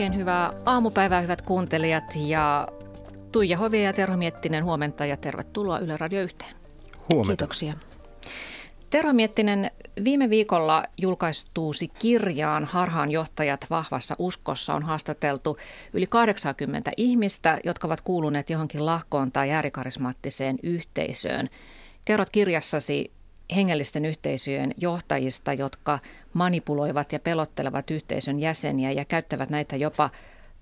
Oikein hyvää aamupäivää, hyvät kuuntelijat. Ja Tuija Hovia ja Terho Miettinen, huomenta ja tervetuloa Yle Radio yhteen. Huomenta. Kiitoksia. Terho Miettinen, viime viikolla julkaistuusi kirjaan Harhaanjohtajat vahvassa uskossa on haastateltu yli 80 ihmistä, jotka ovat kuuluneet johonkin lahkoon tai äärikarismaattiseen yhteisöön. Kerrot kirjassasi hengellisten yhteisöjen johtajista, jotka manipuloivat ja pelottelevat yhteisön jäseniä ja käyttävät näitä jopa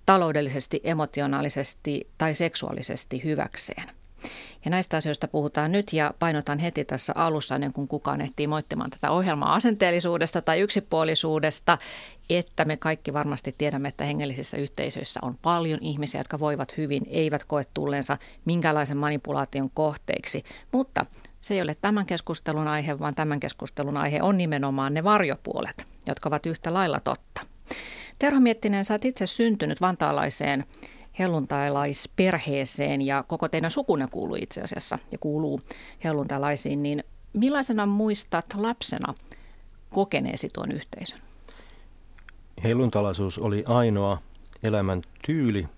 taloudellisesti, emotionaalisesti tai seksuaalisesti hyväkseen. Ja näistä asioista puhutaan nyt ja painotan heti tässä alussa, ennen kuin kukaan ehtii moittimaan tätä ohjelmaa asenteellisuudesta tai yksipuolisuudesta, että me kaikki varmasti tiedämme, että hengellisissä yhteisöissä on paljon ihmisiä, jotka voivat hyvin, eivät koe tulleensa minkälaisen manipulaation kohteiksi. Mutta se ei ole tämän keskustelun aihe, vaan tämän keskustelun aihe on nimenomaan ne varjopuolet, jotka ovat yhtä lailla totta. Terho Miettinen, sä oot itse syntynyt vantaalaiseen helluntailaisperheeseen ja koko teidän sukunne kuuluu itse asiassa ja kuuluu helluntalaisiin, niin millaisena muistat lapsena kokeneesi tuon yhteisön? Helluntalaisuus oli ainoa elämän tyyli,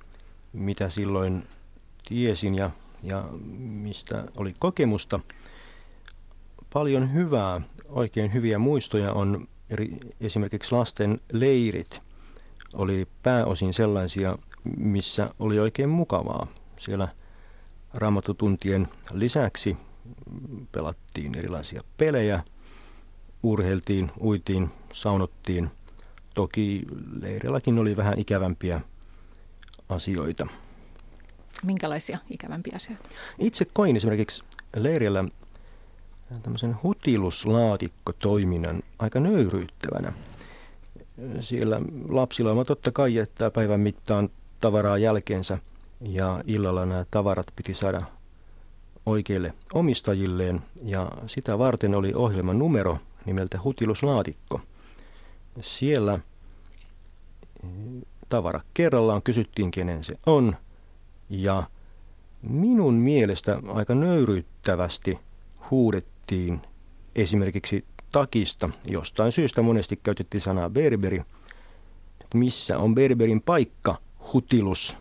mitä silloin tiesin ja, ja mistä oli kokemusta. Paljon hyvää, oikein hyviä muistoja on eri, esimerkiksi lasten leirit oli pääosin sellaisia, missä oli oikein mukavaa. Siellä raamatutuntien lisäksi pelattiin erilaisia pelejä, urheiltiin, uitiin, saunottiin. Toki leirilläkin oli vähän ikävämpiä asioita. Minkälaisia ikävämpiä asioita? Itse koin esimerkiksi leirillä tämmöisen hutiluslaatikkotoiminnan aika nöyryyttävänä. Siellä lapsilla totta kai jättää päivän mittaan tavaraa jälkeensä ja illalla nämä tavarat piti saada oikeille omistajilleen ja sitä varten oli ohjelman numero nimeltä Hutiluslaatikko. Siellä tavara kerrallaan kysyttiin kenen se on ja minun mielestä aika nöyryyttävästi huudettiin esimerkiksi takista. Jostain syystä monesti käytettiin sanaa berberi. Missä on berberin paikka? Hutilus.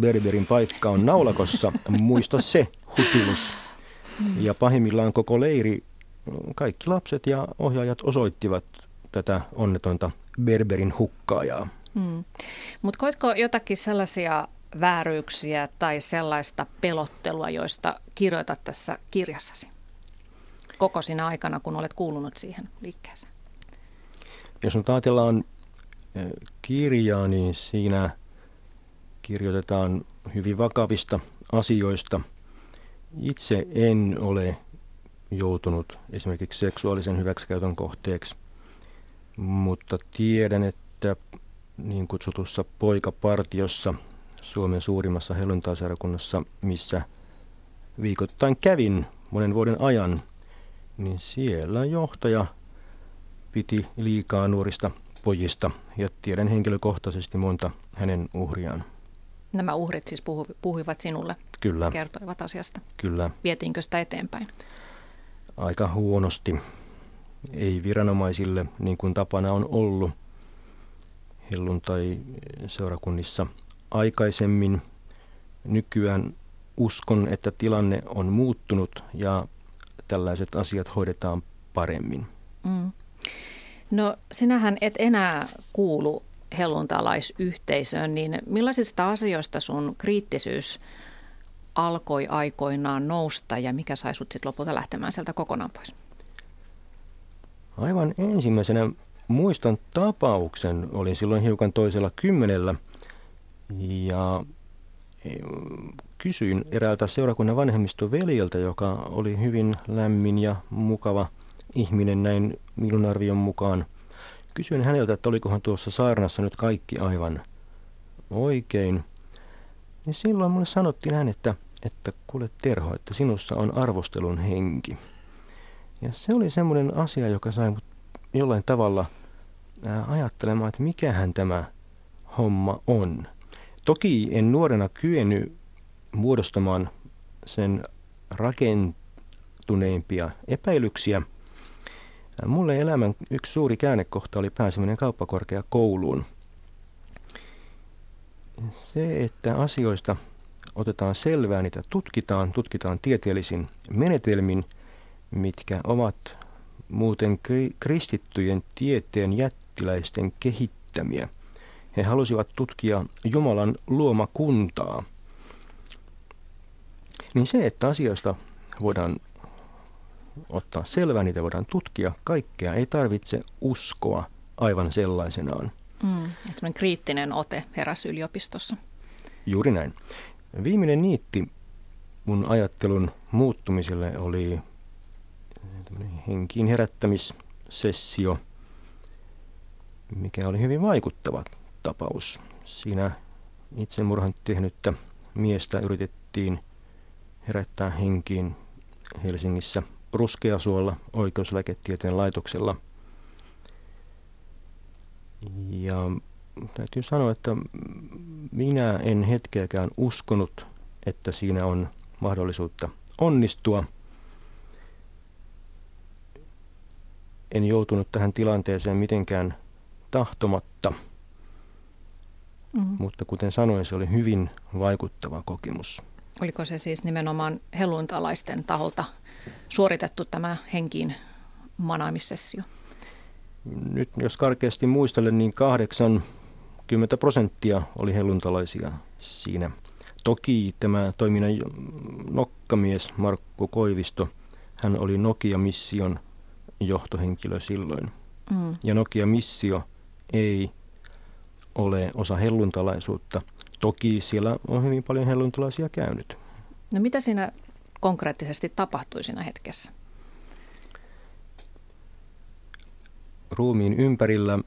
Berberin paikka on naulakossa. Muista se, hutilus. Ja pahimmillaan koko leiri, kaikki lapset ja ohjaajat osoittivat tätä onnetonta Berberin hukkaajaa. Hmm. Mutta koitko jotakin sellaisia vääryyksiä tai sellaista pelottelua, joista kirjoitat tässä kirjassasi? Koko siinä aikana, kun olet kuulunut siihen liikkeeseen? Jos nyt ajatellaan kirjaa, niin siinä kirjoitetaan hyvin vakavista asioista. Itse en ole joutunut esimerkiksi seksuaalisen hyväksikäytön kohteeksi, mutta tiedän, että niin kutsutussa poikapartiossa Suomen suurimmassa helluntaiseurakunnassa, missä viikoittain kävin monen vuoden ajan, niin siellä johtaja piti liikaa nuorista pojista ja tiedän henkilökohtaisesti monta hänen uhriaan. Nämä uhrit siis puhu, puhuivat sinulle? Kyllä. Kertoivat asiasta? Kyllä. Vietiinkö sitä eteenpäin? Aika huonosti. Ei viranomaisille, niin kuin tapana on ollut helluntai-seurakunnissa aikaisemmin. Nykyään uskon, että tilanne on muuttunut ja tällaiset asiat hoidetaan paremmin. Mm. No sinähän et enää kuulu helluntalaisyhteisöön, niin millaisista asioista sun kriittisyys alkoi aikoinaan nousta ja mikä sai sut sitten lopulta lähtemään sieltä kokonaan pois? Aivan ensimmäisenä muistan tapauksen, olin silloin hiukan toisella kymmenellä ja kysyin eräältä seurakunnan vanhemmistoveljeltä, joka oli hyvin lämmin ja mukava ihminen näin minun arvion mukaan. Kysyin häneltä, että olikohan tuossa saarnassa nyt kaikki aivan oikein. Ja silloin mulle sanottiin hän, että, että kuule Terho, että sinussa on arvostelun henki. Ja se oli semmoinen asia, joka sai mut jollain tavalla ajattelemaan, että mikähän tämä homma on. Toki en nuorena kyennyt muodostamaan sen rakentuneimpia epäilyksiä. Mulle elämän yksi suuri käännekohta oli pääseminen kauppakorkeakouluun. Se, että asioista otetaan selvää, niitä tutkitaan, tutkitaan tieteellisin menetelmin, mitkä ovat muuten kristittyjen tieteen jättiläisten kehittämiä. He halusivat tutkia Jumalan luomakuntaa. Niin se, että asioista voidaan ottaa selvää, niitä voidaan tutkia, kaikkea ei tarvitse uskoa aivan sellaisenaan. Mm, kriittinen ote heräsi yliopistossa. Juuri näin. Viimeinen niitti mun ajattelun muuttumiselle oli henkiin herättämissessio, mikä oli hyvin vaikuttava tapaus. Siinä itsemurhan tehnyttä miestä yritettiin herättää henkiin Helsingissä Ruskeasuolla oikeuslääketieteen laitoksella. Ja täytyy sanoa, että minä en hetkeäkään uskonut, että siinä on mahdollisuutta onnistua. En joutunut tähän tilanteeseen mitenkään tahtomatta, mm-hmm. mutta kuten sanoin, se oli hyvin vaikuttava kokemus. Oliko se siis nimenomaan helluntalaisten taholta suoritettu tämä henkiin manaamissessio? Nyt jos karkeasti muistelen, niin 80 prosenttia oli helluntalaisia siinä. Toki tämä toiminnan nokkamies Markku Koivisto, hän oli Nokia-mission johtohenkilö silloin. Mm. Ja Nokia-missio ei ole osa helluntalaisuutta. Toki siellä on hyvin paljon helluntalaisia käynyt. No mitä siinä konkreettisesti tapahtui siinä hetkessä? Ruumiin ympärillä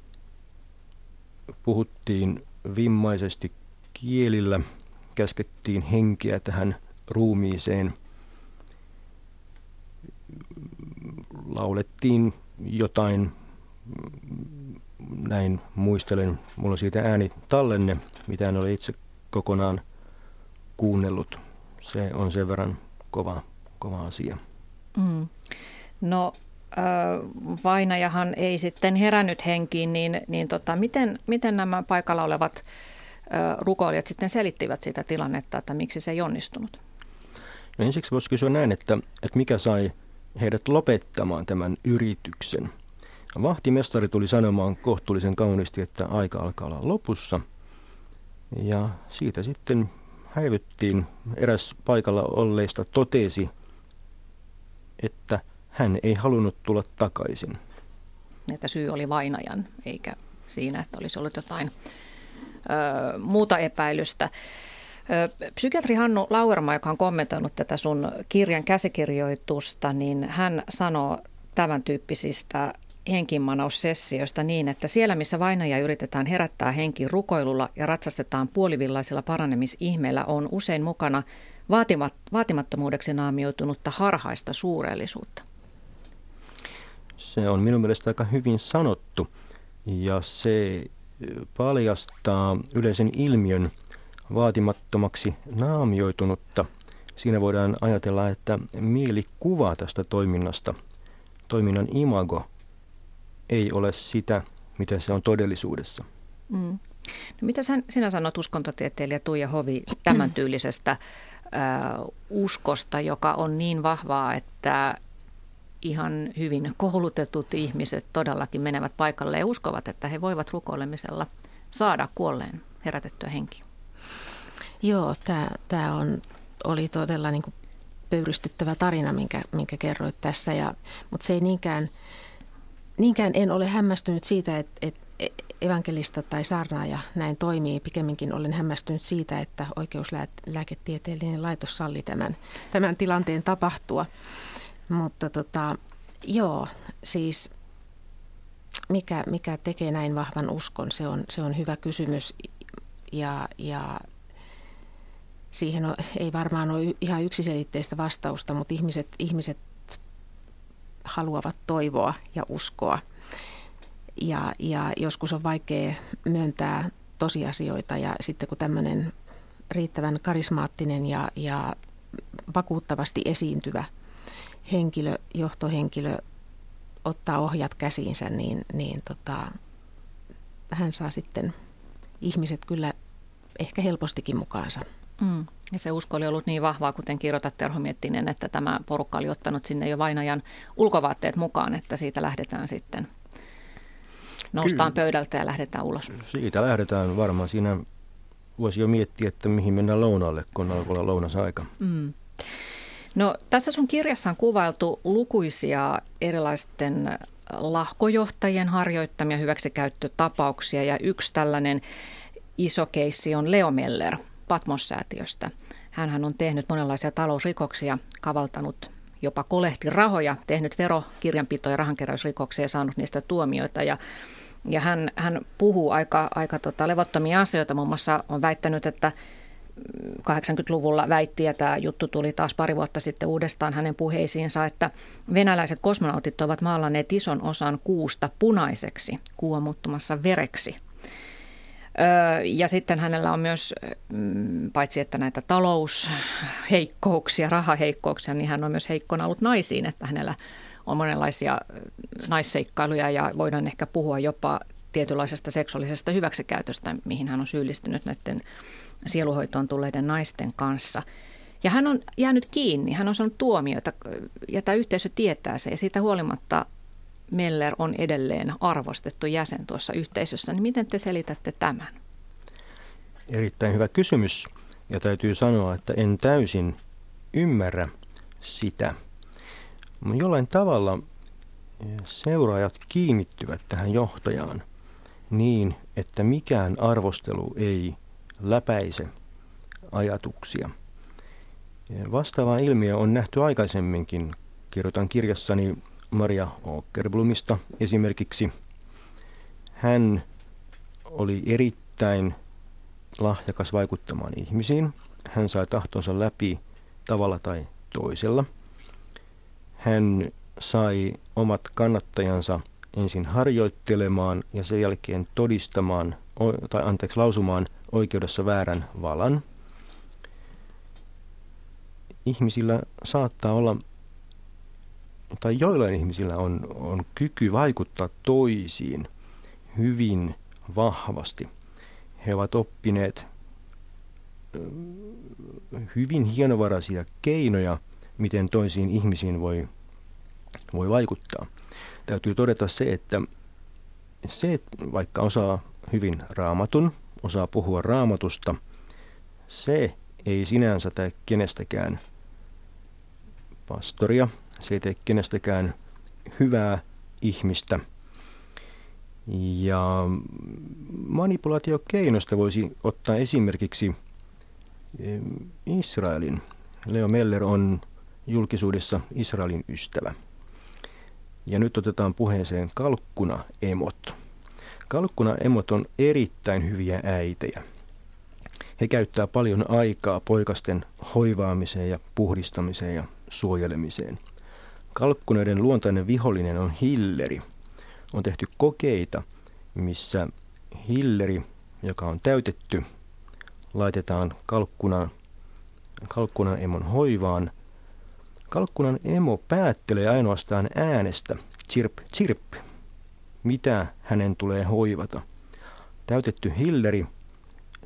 puhuttiin vimmaisesti kielillä, käskettiin henkeä tähän ruumiiseen, laulettiin jotain, näin muistelen, mulla on siitä ääni tallenne, mitä en ole itse kokonaan kuunnellut. Se on sen verran kova, kova asia. Mm. No vainajahan ei sitten herännyt henkiin, niin, niin tota, miten, miten nämä paikalla olevat rukoilijat sitten selittivät sitä tilannetta, että miksi se ei onnistunut? No ensiksi voisi kysyä näin, että, että mikä sai heidät lopettamaan tämän yrityksen. Vahtimestari tuli sanomaan kohtuullisen kauniisti, että aika alkaa olla lopussa. Ja siitä sitten häivyttiin. Eräs paikalla olleista totesi, että hän ei halunnut tulla takaisin. Että syy oli vainajan, eikä siinä, että olisi ollut jotain ö, muuta epäilystä. Psykiatri Hannu Lauerma, joka on kommentoinut tätä sun kirjan käsikirjoitusta, niin hän sanoo tämän tyyppisistä henkimanaussessioista niin, että siellä missä vainaja yritetään herättää henki rukoilulla ja ratsastetaan puolivillaisilla paranemisihmeillä on usein mukana vaatimat, vaatimattomuudeksi naamioitunutta harhaista suurellisuutta. Se on minun mielestä aika hyvin sanottu ja se paljastaa yleisen ilmiön vaatimattomaksi naamioitunutta. Siinä voidaan ajatella, että mielikuva tästä toiminnasta, toiminnan imago, ei ole sitä, mitä se on todellisuudessa. Mm. No mitä sinä sanot uskontotieteilijä Tuija Hovi tämän tyylisestä äh, uskosta, joka on niin vahvaa, että ihan hyvin koulutetut ihmiset todellakin menevät paikalle ja uskovat, että he voivat rukoilemisella saada kuolleen herätettyä henkiä. Joo, tämä on, oli todella niin kuin pöyristyttävä tarina, minkä, minkä kerroit tässä, ja, mutta se ei niinkään, niinkään en ole hämmästynyt siitä, että, että evankelista tai saarnaaja näin toimii. Pikemminkin olen hämmästynyt siitä, että oikeuslääketieteellinen laitos salli tämän, tämän tilanteen tapahtua. Mutta tota, joo, siis mikä, mikä tekee näin vahvan uskon, se on, se on hyvä kysymys. Ja, ja siihen on, ei varmaan ole ihan yksiselitteistä vastausta, mutta ihmiset, ihmiset haluavat toivoa ja uskoa. Ja, ja joskus on vaikea myöntää tosiasioita ja sitten kun tämmöinen riittävän karismaattinen ja, ja vakuuttavasti esiintyvä – henkilö, johtohenkilö ottaa ohjat käsiinsä, niin, niin tota, hän saa sitten ihmiset kyllä ehkä helpostikin mukaansa. Mm. Ja se usko oli ollut niin vahvaa, kuten kirjoitat Terho Miettinen, että tämä porukka oli ottanut sinne jo vainajan ulkovaatteet mukaan, että siitä lähdetään sitten noustaan Kyllä. pöydältä ja lähdetään ulos. Siitä lähdetään varmaan. Siinä voisi jo miettiä, että mihin mennään lounaalle, kun alkaa olla lounasaika. Mm. No, tässä sun kirjassa on kuvailtu lukuisia erilaisten lahkojohtajien harjoittamia hyväksikäyttötapauksia ja yksi tällainen iso keissi on Leo Meller Patmos-säätiöstä. Hänhän on tehnyt monenlaisia talousrikoksia, kavaltanut jopa kolehti rahoja, tehnyt verokirjanpito- ja rahankeräysrikoksia ja saanut niistä tuomioita. Ja, ja hän, hän puhuu aika, aika tota levottomia asioita, muun muassa on väittänyt, että 80-luvulla väitti, ja tämä juttu tuli taas pari vuotta sitten uudestaan hänen puheisiinsa, että venäläiset kosmonautit ovat maalanneet ison osan kuusta punaiseksi, muuttumassa vereksi. Ja sitten hänellä on myös, mm, paitsi että näitä talousheikkouksia, rahaheikkouksia, niin hän on myös heikkona ollut naisiin, että hänellä on monenlaisia naisseikkailuja ja voidaan ehkä puhua jopa tietynlaisesta seksuaalisesta hyväksikäytöstä, mihin hän on syyllistynyt näiden sieluhoitoon tulleiden naisten kanssa. Ja hän on jäänyt kiinni, hän on saanut tuomioita ja tämä yhteisö tietää se ja siitä huolimatta Meller on edelleen arvostettu jäsen tuossa yhteisössä. Niin miten te selitätte tämän? Erittäin hyvä kysymys ja täytyy sanoa, että en täysin ymmärrä sitä. Jollain tavalla seuraajat kiinnittyvät tähän johtajaan niin, että mikään arvostelu ei läpäise ajatuksia. Vastaava ilmiö on nähty aikaisemminkin. Kirjoitan kirjassani Maria Åkerblomista esimerkiksi. Hän oli erittäin lahjakas vaikuttamaan ihmisiin. Hän sai tahtonsa läpi tavalla tai toisella. Hän sai omat kannattajansa ensin harjoittelemaan ja sen jälkeen todistamaan tai anteeksi lausumaan oikeudessa väärän valan. Ihmisillä saattaa olla, tai joillain ihmisillä on, on kyky vaikuttaa toisiin hyvin vahvasti. He ovat oppineet hyvin hienovaraisia keinoja, miten toisiin ihmisiin voi, voi vaikuttaa. Täytyy todeta se, että se, että vaikka osaa hyvin raamatun, osaa puhua raamatusta, se ei sinänsä tee kenestäkään pastoria, se ei tee kenestäkään hyvää ihmistä. Ja manipulaatiokeinosta voisi ottaa esimerkiksi Israelin. Leo Meller on julkisuudessa Israelin ystävä. Ja nyt otetaan puheeseen kalkkuna-emot. Kalkkuna-emot on erittäin hyviä äitejä. He käyttää paljon aikaa poikasten hoivaamiseen ja puhdistamiseen ja suojelemiseen. Kalkkuneiden luontainen vihollinen on hilleri. On tehty kokeita, missä hilleri, joka on täytetty, laitetaan kalkkunan, kalkkunan emon hoivaan. Kalkkunan emo päättelee ainoastaan äänestä, chirp, chirp, mitä hänen tulee hoivata. Täytetty hilleri,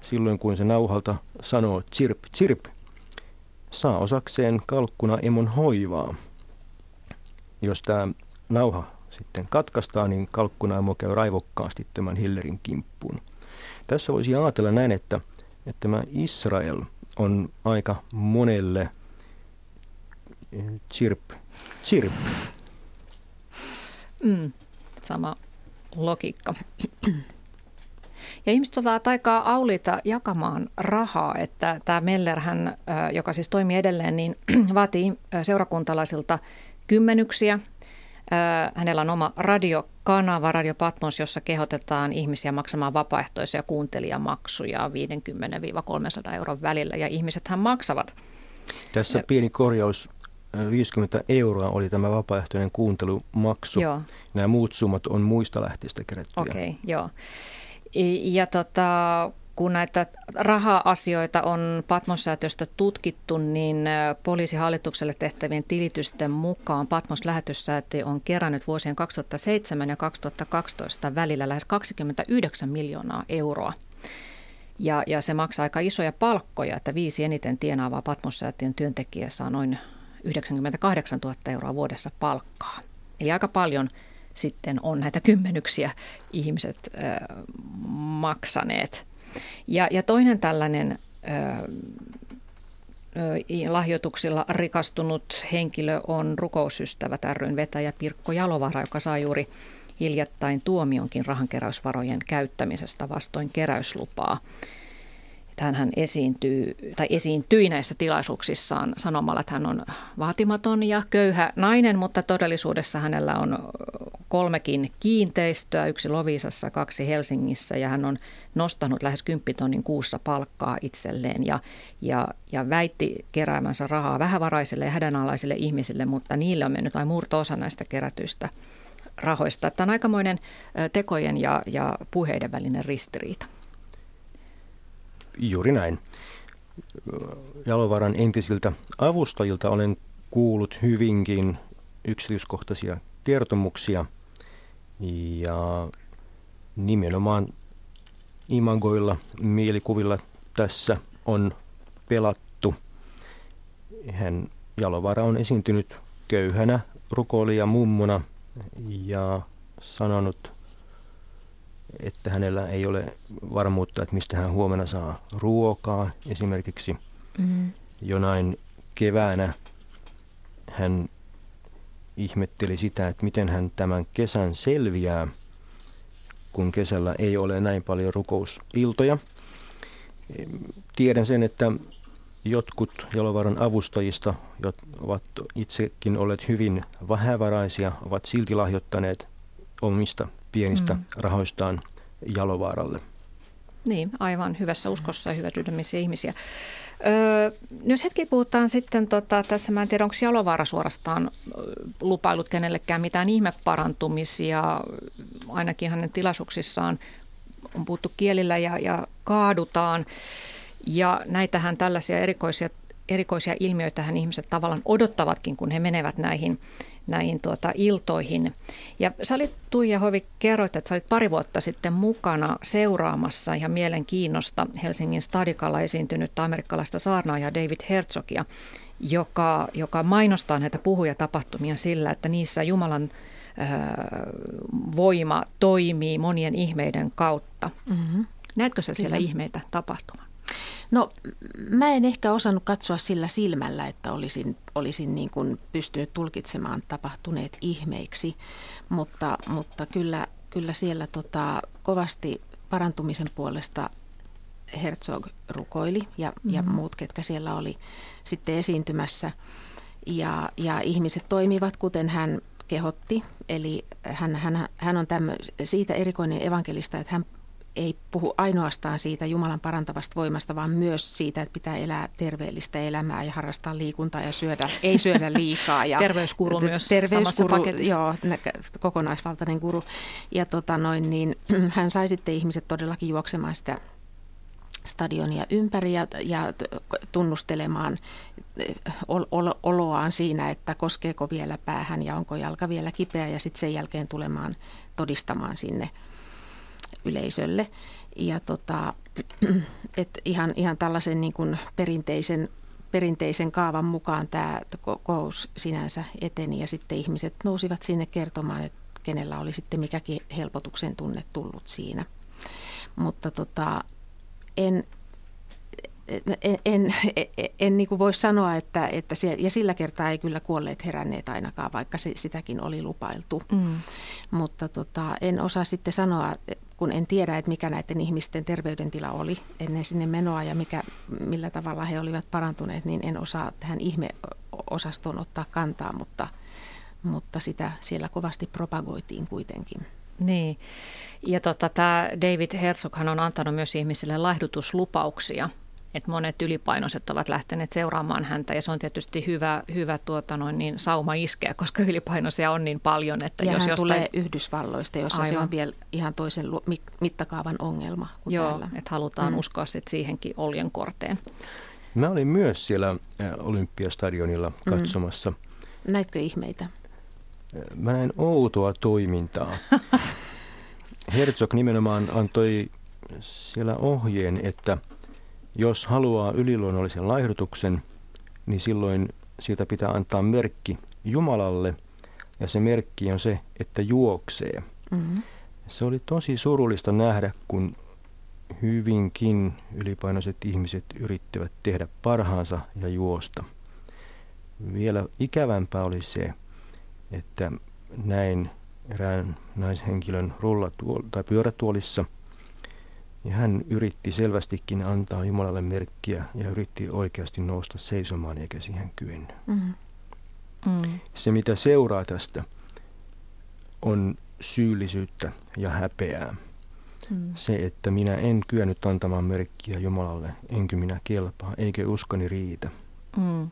silloin kun se nauhalta sanoo chirp, chirp, saa osakseen kalkkuna emon hoivaa. Jos tämä nauha sitten katkaistaan, niin kalkkuna emo käy raivokkaasti tämän hillerin kimppuun. Tässä voisi ajatella näin, että, että tämä Israel on aika monelle chirp, chirp. Mm, sama logiikka. Ja ihmiset ovat aika auliita jakamaan rahaa, että tämä Meller, hän, joka siis toimii edelleen, niin vaatii seurakuntalaisilta kymmenyksiä. Hänellä on oma radiokanava, Radio Patmos, jossa kehotetaan ihmisiä maksamaan vapaaehtoisia kuuntelijamaksuja 50-300 euron välillä, ja ihmiset hän maksavat. Tässä pieni korjaus 50 euroa oli tämä vapaaehtoinen kuuntelumaksu. Joo. Nämä muut summat on muista lähteistä kerättyjä. Okei, okay, joo. Ja tota, kun näitä raha-asioita on Patmos-säätiöstä tutkittu, niin poliisihallitukselle tehtävien tilitysten mukaan Patmos-lähetyssäätiö on kerännyt vuosien 2007 ja 2012 välillä lähes 29 miljoonaa euroa. Ja, ja se maksaa aika isoja palkkoja, että viisi eniten tienaavaa Patmos-säätiön työntekijä saa noin 98 000 euroa vuodessa palkkaa. Eli aika paljon sitten on näitä kymmenyksiä ihmiset maksaneet. Ja, ja toinen tällainen äh, lahjoituksilla rikastunut henkilö on rukousystävät ryn vetäjä Pirkko Jalovara, joka saa juuri hiljattain tuomionkin rahankeräysvarojen käyttämisestä vastoin keräyslupaa. Hän esiintyy, tai esiintyi näissä tilaisuuksissaan sanomalla, että hän on vaatimaton ja köyhä nainen, mutta todellisuudessa hänellä on kolmekin kiinteistöä, yksi Lovisassa, kaksi Helsingissä ja hän on nostanut lähes 10 tonnin kuussa palkkaa itselleen ja, ja, ja väitti keräämänsä rahaa vähävaraisille ja hädänalaisille ihmisille, mutta niille on mennyt vain murto-osa näistä kerätyistä rahoista. Tämä on aikamoinen tekojen ja, ja puheiden välinen ristiriita. Juuri näin. Jalovaran entisiltä avustajilta olen kuullut hyvinkin yksityiskohtaisia kertomuksia ja nimenomaan imagoilla, mielikuvilla tässä on pelattu. Hän Jalovara on esiintynyt köyhänä rukoilija mummona ja sanonut, että hänellä ei ole varmuutta, että mistä hän huomenna saa ruokaa. Esimerkiksi mm. jonain keväänä hän ihmetteli sitä, että miten hän tämän kesän selviää, kun kesällä ei ole näin paljon rukousiltoja. Tiedän sen, että jotkut Jalovaran avustajista, jotka ovat itsekin olleet hyvin vähävaraisia, ovat silti lahjoittaneet omista pienistä mm. rahoistaan Jalovaaralle. Niin, aivan hyvässä uskossa ja hyväsydämisiä ihmisiä. Öö, jos hetki puhutaan sitten, tota, tässä mä en tiedä, onko Jalovaara suorastaan lupailut kenellekään mitään ihmeparantumisia, ainakin hänen tilaisuuksissaan on puhuttu kielillä ja, ja kaadutaan. Ja näitähän tällaisia erikoisia, erikoisia ilmiöitä hän ihmiset tavallaan odottavatkin, kun he menevät näihin, näihin tuota, iltoihin. Ja sä olit, Tuija Hovi, kerroit, että sä olit pari vuotta sitten mukana seuraamassa ihan mielenkiinnosta Helsingin Stadikalla esiintynyt amerikkalaista saarnaajaa David Herzogia, joka, joka mainostaa näitä puhujatapahtumia sillä, että niissä Jumalan voima toimii monien ihmeiden kautta. Mm-hmm. Näetkö sä siellä Kyllä. ihmeitä tapahtumaan? No mä en ehkä osannut katsoa sillä silmällä, että olisin, olisin niin kuin pystynyt tulkitsemaan tapahtuneet ihmeiksi, mutta, mutta kyllä, kyllä siellä tota, kovasti parantumisen puolesta Herzog rukoili ja, mm-hmm. ja muut, ketkä siellä oli sitten esiintymässä. Ja, ja ihmiset toimivat, kuten hän kehotti. Eli hän, hän, hän on tämmö, siitä erikoinen evankelista, että hän ei puhu ainoastaan siitä Jumalan parantavasta voimasta, vaan myös siitä, että pitää elää terveellistä elämää ja harrastaa liikuntaa ja syödä, ei syödä liikaa. Ja terveyskuru myös terveyskuru, joo, kokonaisvaltainen guru. Ja tota noin, niin, hän sai sitten ihmiset todellakin juoksemaan sitä stadionia ympäri ja, ja tunnustelemaan ol, ol, oloaan siinä, että koskeeko vielä päähän ja onko jalka vielä kipeä ja sitten sen jälkeen tulemaan todistamaan sinne yleisölle. Ja tota, et ihan, ihan tällaisen niin kuin perinteisen, perinteisen kaavan mukaan tämä kokous sinänsä eteni ja sitten ihmiset nousivat sinne kertomaan, että kenellä oli sitten mikäkin helpotuksen tunne tullut siinä. Mutta tota, en, en, en, en, en niin kuin voi sanoa, että, että se, ja sillä kertaa ei kyllä kuolleet heränneet ainakaan, vaikka se, sitäkin oli lupailtu. Mm. Mutta tota, en osaa sitten sanoa, kun en tiedä, että mikä näiden ihmisten terveydentila oli ennen sinne menoa ja mikä, millä tavalla he olivat parantuneet, niin en osaa tähän ihmeosastoon ottaa kantaa, mutta, mutta sitä siellä kovasti propagoitiin kuitenkin. Niin, ja tota, tämä David Herzoghan on antanut myös ihmisille laihdutuslupauksia – että monet ylipainoiset ovat lähteneet seuraamaan häntä ja se on tietysti hyvä, hyvä tuota noin, niin sauma iskeä, koska ylipainoisia on niin paljon. Että ja jos hän jostain... tulee Yhdysvalloista, jossa Aivan. se on vielä ihan toisen mittakaavan ongelma kuin Joo, täällä. että halutaan mm. uskoa sit siihenkin oljenkorteen. Mä olin myös siellä Olympiastadionilla mm. katsomassa. Mm. Näitkö ihmeitä? Mä näin outoa toimintaa. Herzog nimenomaan antoi siellä ohjeen, että jos haluaa yliluonnollisen laihdutuksen, niin silloin siitä pitää antaa merkki Jumalalle ja se merkki on se, että juoksee. Mm-hmm. Se oli tosi surullista nähdä, kun hyvinkin ylipainoiset ihmiset yrittivät tehdä parhaansa ja juosta. Vielä ikävämpää oli se, että näin erään naishenkilön rullatuol- tai pyörätuolissa. Ja hän yritti selvästikin antaa Jumalalle merkkiä ja yritti oikeasti nousta seisomaan eikä siihen kyennyt. Mm. Mm. Se mitä seuraa tästä on syyllisyyttä ja häpeää. Mm. Se, että minä en kyennyt antamaan merkkiä Jumalalle, enkö minä kelpaa, eikä uskoni riitä. Mm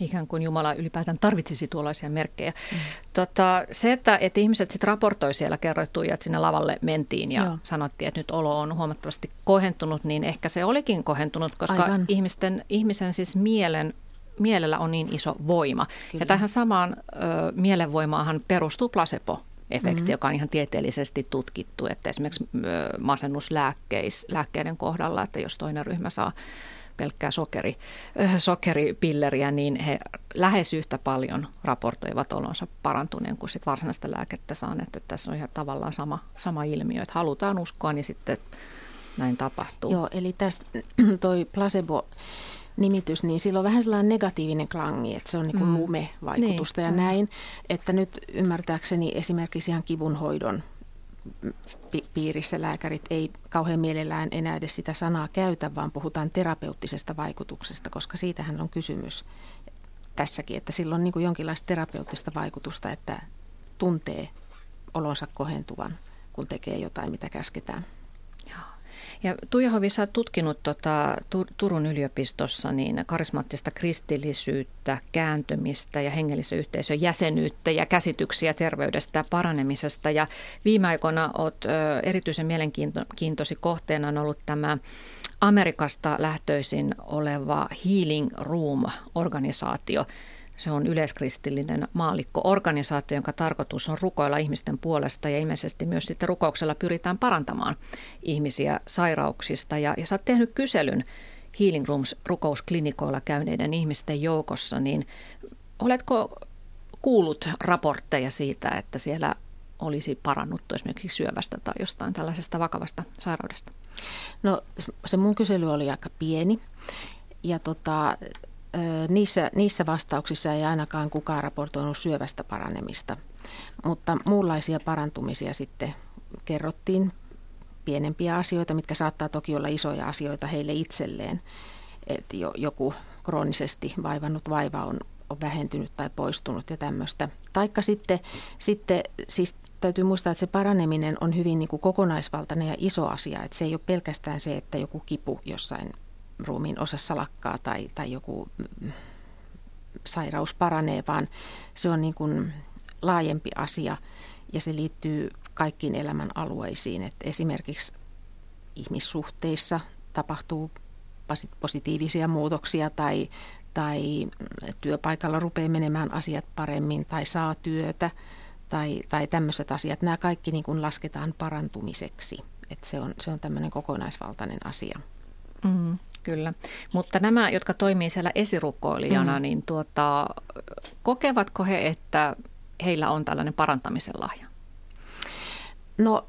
ikään kuin Jumala ylipäätään tarvitsisi tuollaisia merkkejä. Mm. Tota, se, että, että ihmiset sitten raportoi siellä, kerrottui, että sinne lavalle mentiin ja Joo. sanottiin, että nyt olo on huomattavasti kohentunut, niin ehkä se olikin kohentunut, koska Aivan. ihmisten, ihmisen siis mielen mielellä on niin iso voima. Kyllä. Ja tähän samaan ö, mielenvoimaahan perustuu placebo efekti, mm-hmm. joka on ihan tieteellisesti tutkittu, että esimerkiksi masennuslääkkeiden kohdalla, että jos toinen ryhmä saa pelkkää sokeri, sokeripilleriä, niin he lähes yhtä paljon raportoivat olonsa parantuneen kuin sit varsinaista lääkettä saaneet. Että tässä on ihan tavallaan sama, sama ilmiö, että halutaan uskoa, niin sitten näin tapahtuu. Joo, eli tästä toi placebo nimitys, niin sillä on vähän sellainen negatiivinen klangi, että se on niin kuin mm. lume-vaikutusta niin. ja mm. näin. Että nyt ymmärtääkseni esimerkiksi ihan kivunhoidon piirissä lääkärit ei kauhean mielellään enää edes sitä sanaa käytä, vaan puhutaan terapeuttisesta vaikutuksesta, koska siitähän on kysymys tässäkin, että sillä on niin kuin jonkinlaista terapeuttista vaikutusta, että tuntee olonsa kohentuvan, kun tekee jotain, mitä käsketään. Ja Tuija Hovi, sä tutkinut tota, Turun yliopistossa niin karismaattista kristillisyyttä, kääntymistä ja hengellisen yhteisön jäsenyyttä ja käsityksiä terveydestä ja paranemisesta. Ja viime aikoina oot ö, erityisen mielenkiintoisi kohteena on ollut tämä Amerikasta lähtöisin oleva Healing Room-organisaatio – se on yleiskristillinen maallikko-organisaatio, jonka tarkoitus on rukoilla ihmisten puolesta ja ilmeisesti myös sitten rukouksella pyritään parantamaan ihmisiä sairauksista. Ja, ja sä oot tehnyt kyselyn Healing Rooms rukousklinikoilla käyneiden ihmisten joukossa, niin oletko kuullut raportteja siitä, että siellä olisi parannuttu esimerkiksi syövästä tai jostain tällaisesta vakavasta sairaudesta? No se mun kysely oli aika pieni ja tota, niissä, niissä vastauksissa ei ainakaan kukaan raportoinut syövästä paranemista, mutta muunlaisia parantumisia sitten kerrottiin, pienempiä asioita, mitkä saattaa toki olla isoja asioita heille itselleen. Että jo, joku kroonisesti vaivannut vaiva on, on vähentynyt tai poistunut ja tämmöistä. Taikka sitten, sitten siis täytyy muistaa, että se paraneminen on hyvin niin kuin kokonaisvaltainen ja iso asia. Että se ei ole pelkästään se, että joku kipu jossain ruumiin osassa lakkaa tai, tai joku sairaus paranee, vaan se on niin kuin laajempi asia ja se liittyy kaikkiin elämän alueisiin. Et esimerkiksi ihmissuhteissa tapahtuu positiivisia muutoksia tai, tai työpaikalla rupeaa menemään asiat paremmin tai saa työtä tai, tai tämmöiset asiat. Nämä kaikki niin kuin lasketaan parantumiseksi. Et se on, se on tämmöinen kokonaisvaltainen asia. Mm. Kyllä, mutta nämä, jotka toimii siellä esirukkoilijana, mm. niin tuota, kokevatko he, että heillä on tällainen parantamisen lahja? No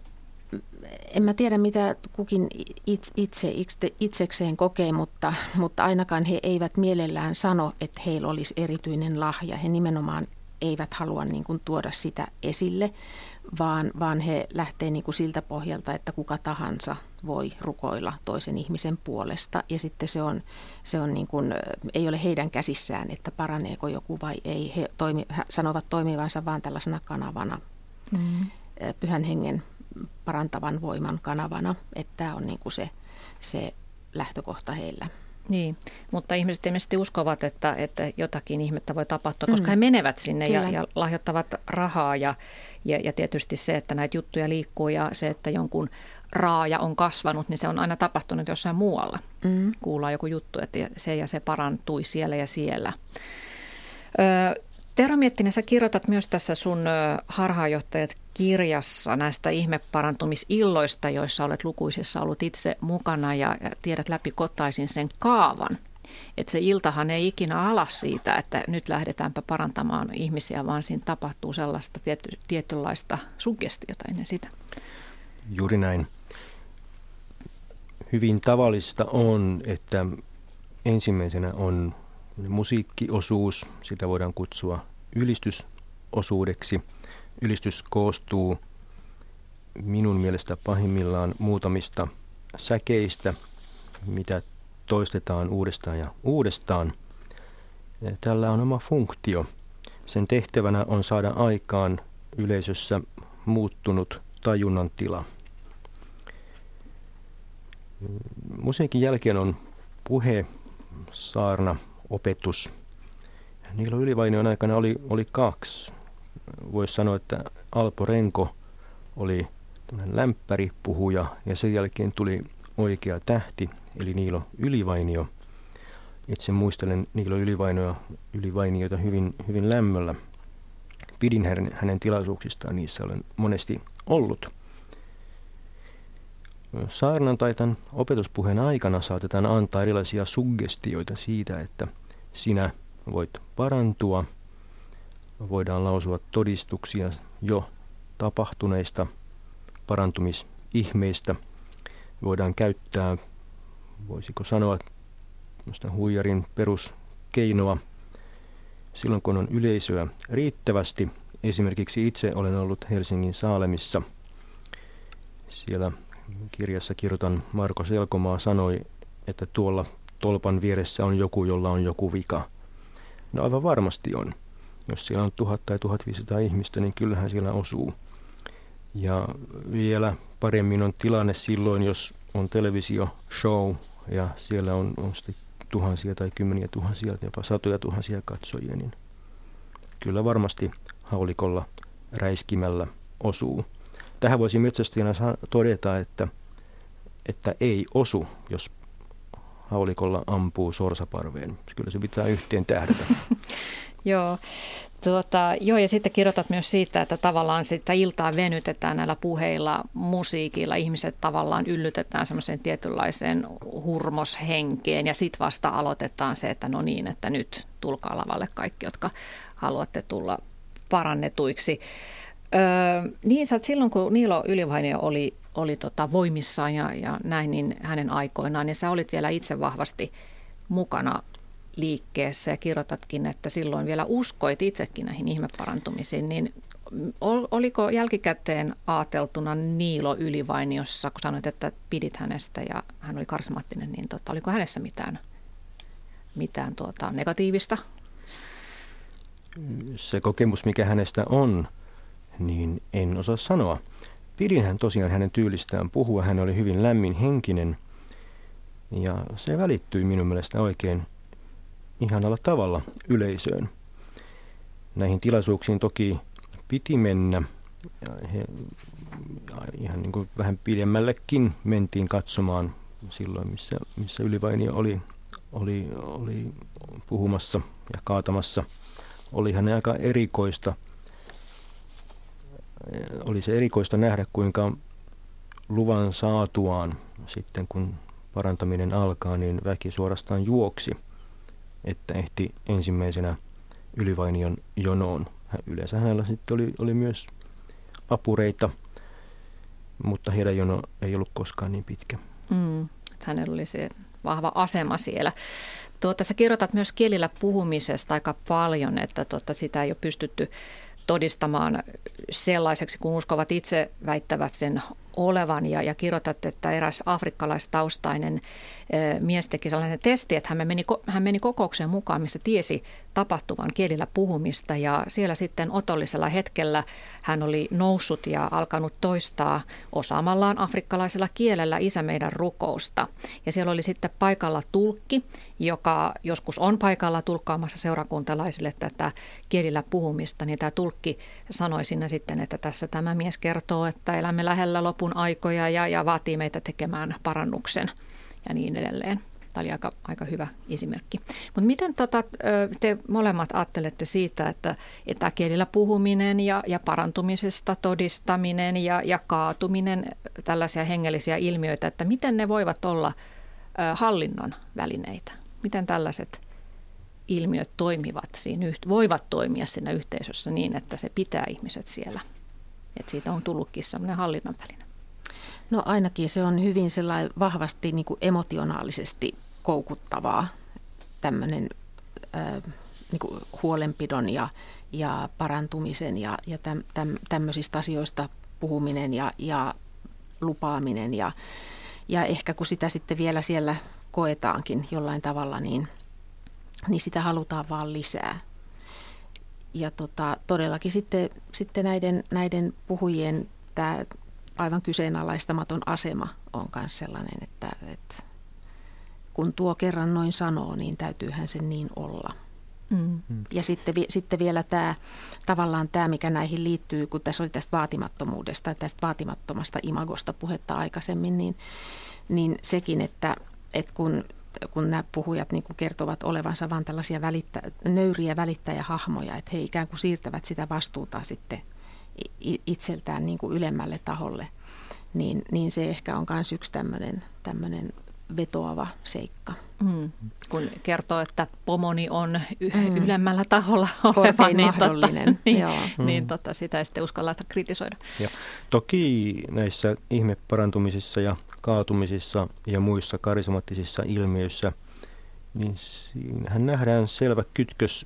en mä tiedä, mitä kukin itse, itsekseen kokee, mutta, mutta ainakaan he eivät mielellään sano, että heillä olisi erityinen lahja. He nimenomaan eivät halua niin kuin tuoda sitä esille, vaan, vaan he lähtee niin kuin siltä pohjalta, että kuka tahansa voi rukoilla toisen ihmisen puolesta. Ja sitten se, on, se on niin kuin, ei ole heidän käsissään, että paraneeko joku vai ei. He toimi, sanovat toimivansa vain tällaisena kanavana, mm. pyhän hengen parantavan voiman kanavana. Että tämä on niin kuin se, se lähtökohta heillä. Niin, mutta ihmiset ilmeisesti uskovat, että, että jotakin ihmettä voi tapahtua, koska mm. he menevät sinne ja, ja lahjoittavat rahaa ja, ja, ja tietysti se, että näitä juttuja liikkuu ja se, että jonkun raaja on kasvanut, niin se on aina tapahtunut jossain muualla. Mm. Kuullaan joku juttu, että se ja se parantui siellä ja siellä. Ö, Tero Miettinen, sä kirjoitat myös tässä sun harhaanjohtajat kirjassa näistä ihmeparantumisilloista, joissa olet lukuisissa ollut itse mukana ja tiedät läpi kotaisin sen kaavan. Että se iltahan ei ikinä ala siitä, että nyt lähdetäänpä parantamaan ihmisiä, vaan siinä tapahtuu sellaista tiety, tietynlaista suggestiota ennen sitä. Juuri näin. Hyvin tavallista on, että ensimmäisenä on musiikkiosuus, sitä voidaan kutsua ylistysosuudeksi. Ylistys koostuu minun mielestä pahimmillaan muutamista säkeistä, mitä toistetaan uudestaan ja uudestaan. Tällä on oma funktio. Sen tehtävänä on saada aikaan yleisössä muuttunut tajunnan tila. Musiikin jälkeen on puhe, saarna, opetus. Niillä Ylivainion aikana oli, oli kaksi. Voisi sanoa, että Alpo Renko oli lämpäri puhuja ja sen jälkeen tuli oikea tähti, eli Niilo Ylivainio. Itse muistelen Niilo Ylivainioita hyvin, hyvin lämmöllä. Pidin hänen, hänen tilaisuuksistaan, niissä olen monesti ollut. Saarnan taitan opetuspuheen aikana saatetaan antaa erilaisia suggestioita siitä, että sinä voit parantua. Voidaan lausua todistuksia jo tapahtuneista parantumisihmeistä. Voidaan käyttää, voisiko sanoa, huijarin peruskeinoa silloin, kun on yleisöä riittävästi. Esimerkiksi itse olen ollut Helsingin Saalemissa. Siellä kirjassa kirjoitan Marko Selkomaa sanoi, että tuolla tolpan vieressä on joku, jolla on joku vika. No aivan varmasti on. Jos siellä on tuhat tai 1500 ihmistä, niin kyllähän siellä osuu. Ja vielä paremmin on tilanne silloin, jos on televisio-show ja siellä on, on sitten tuhansia tai kymmeniä tuhansia, jopa satoja tuhansia katsojia, niin kyllä varmasti haulikolla räiskimällä osuu. Tähän voisi metsästäjänä todeta, että, että ei osu, jos haulikolla ampuu sorsaparveen. Kyllä se pitää yhteen tähdätä. joo. Tuota, joo, ja sitten kirjoitat myös siitä, että tavallaan sitä iltaa venytetään näillä puheilla, musiikilla. Ihmiset tavallaan yllytetään semmoiseen tietynlaiseen hurmoshenkeen ja sitten vasta aloitetaan se, että no niin, että nyt tulkaa lavalle kaikki, jotka haluatte tulla parannetuiksi. Öö, niin sä silloin, kun Niilo Ylivainio oli, oli tota voimissaan ja, ja näin, niin hänen aikoinaan, niin sä olit vielä itse vahvasti mukana liikkeessä ja kirjoitatkin, että silloin vielä uskoit itsekin näihin ihmeparantumisiin, niin oliko jälkikäteen ajateltuna Niilo Ylivainiossa, kun sanoit, että pidit hänestä ja hän oli karismaattinen, niin tota, oliko hänessä mitään, mitään tuota, negatiivista? Se kokemus, mikä hänestä on, niin en osaa sanoa. Pidin hän tosiaan hänen tyylistään puhua. Hän oli hyvin lämmin henkinen ja se välittyi minun mielestä oikein ihanalla tavalla yleisöön. Näihin tilaisuuksiin toki piti mennä. He, ihan niin kuin vähän pidemmällekin mentiin katsomaan silloin, missä, missä Ylivainio oli, oli, oli puhumassa ja kaatamassa. Oli hänen aika erikoista – oli se erikoista nähdä, kuinka luvan saatuaan sitten kun parantaminen alkaa, niin väki suorastaan juoksi, että ehti ensimmäisenä ylivainion jonoon. Yleensä hänellä sitten oli, oli myös apureita, mutta heidän jono ei ollut koskaan niin pitkä. Mm, hänellä oli se vahva asema siellä. Tuota, sä kirjoitat myös kielillä puhumisesta aika paljon, että tuota, sitä ei ole pystytty todistamaan sellaiseksi, kun uskovat itse väittävät sen olevan. Ja, ja kirjoitat, että eräs afrikkalaistaustainen mies teki sellainen testi, että hän meni, hän meni kokoukseen mukaan, missä tiesi tapahtuvan kielillä puhumista. Ja siellä sitten otollisella hetkellä hän oli noussut ja alkanut toistaa osaamallaan afrikkalaisella kielellä isä meidän rukousta. Ja siellä oli sitten paikalla tulkki, joka joskus on paikalla tulkkaamassa seurakuntalaisille tätä kielillä puhumista. Niin tämä tulkki sanoi sinne sitten, että tässä tämä mies kertoo, että elämme lähellä lopun aikoja ja, ja vaatii meitä tekemään parannuksen ja niin edelleen. Tämä oli aika, aika hyvä esimerkki. Mutta miten tota, te molemmat ajattelette siitä, että etäkielillä puhuminen ja, ja parantumisesta todistaminen ja, ja kaatuminen, tällaisia hengellisiä ilmiöitä, että miten ne voivat olla hallinnon välineitä? Miten tällaiset ilmiöt toimivat siinä, voivat toimia siinä yhteisössä niin, että se pitää ihmiset siellä? Että siitä on tullutkin sellainen hallinnan väline. No ainakin se on hyvin sellainen vahvasti niin kuin emotionaalisesti koukuttavaa tämmöinen äh, niin kuin huolenpidon ja, ja parantumisen ja, ja täm, täm, tämmöisistä asioista puhuminen ja, ja lupaaminen ja, ja ehkä kun sitä sitten vielä siellä koetaankin jollain tavalla, niin, niin sitä halutaan vaan lisää. Ja tota, todellakin sitten, sitten näiden, näiden puhujien tämä aivan kyseenalaistamaton asema on myös sellainen, että, että kun tuo kerran noin sanoo, niin täytyyhän sen niin olla. Mm. Ja sitten, sitten vielä tämä, tavallaan tämä, mikä näihin liittyy, kun tässä oli tästä vaatimattomuudesta, tästä vaatimattomasta imagosta puhetta aikaisemmin, niin, niin sekin, että, että kun, kun nämä puhujat niin kuin kertovat olevansa vain tällaisia välittä, nöyriä välittäjähahmoja, että he ikään kuin siirtävät sitä vastuuta sitten – itseltään niin kuin ylemmälle taholle, niin, niin se ehkä on myös yksi tämmöinen, tämmöinen vetoava seikka. Mm. Kun kertoo, että pomoni on y- mm. ylemmällä taholla oleva, niin, mahdollinen. Totta, niin, Joo. niin, mm. niin totta, sitä ei sitten uskalla kritisoida. Ja toki näissä ihmeparantumisissa ja kaatumisissa ja muissa karismaattisissa ilmiöissä, niin siinähän nähdään selvä kytkös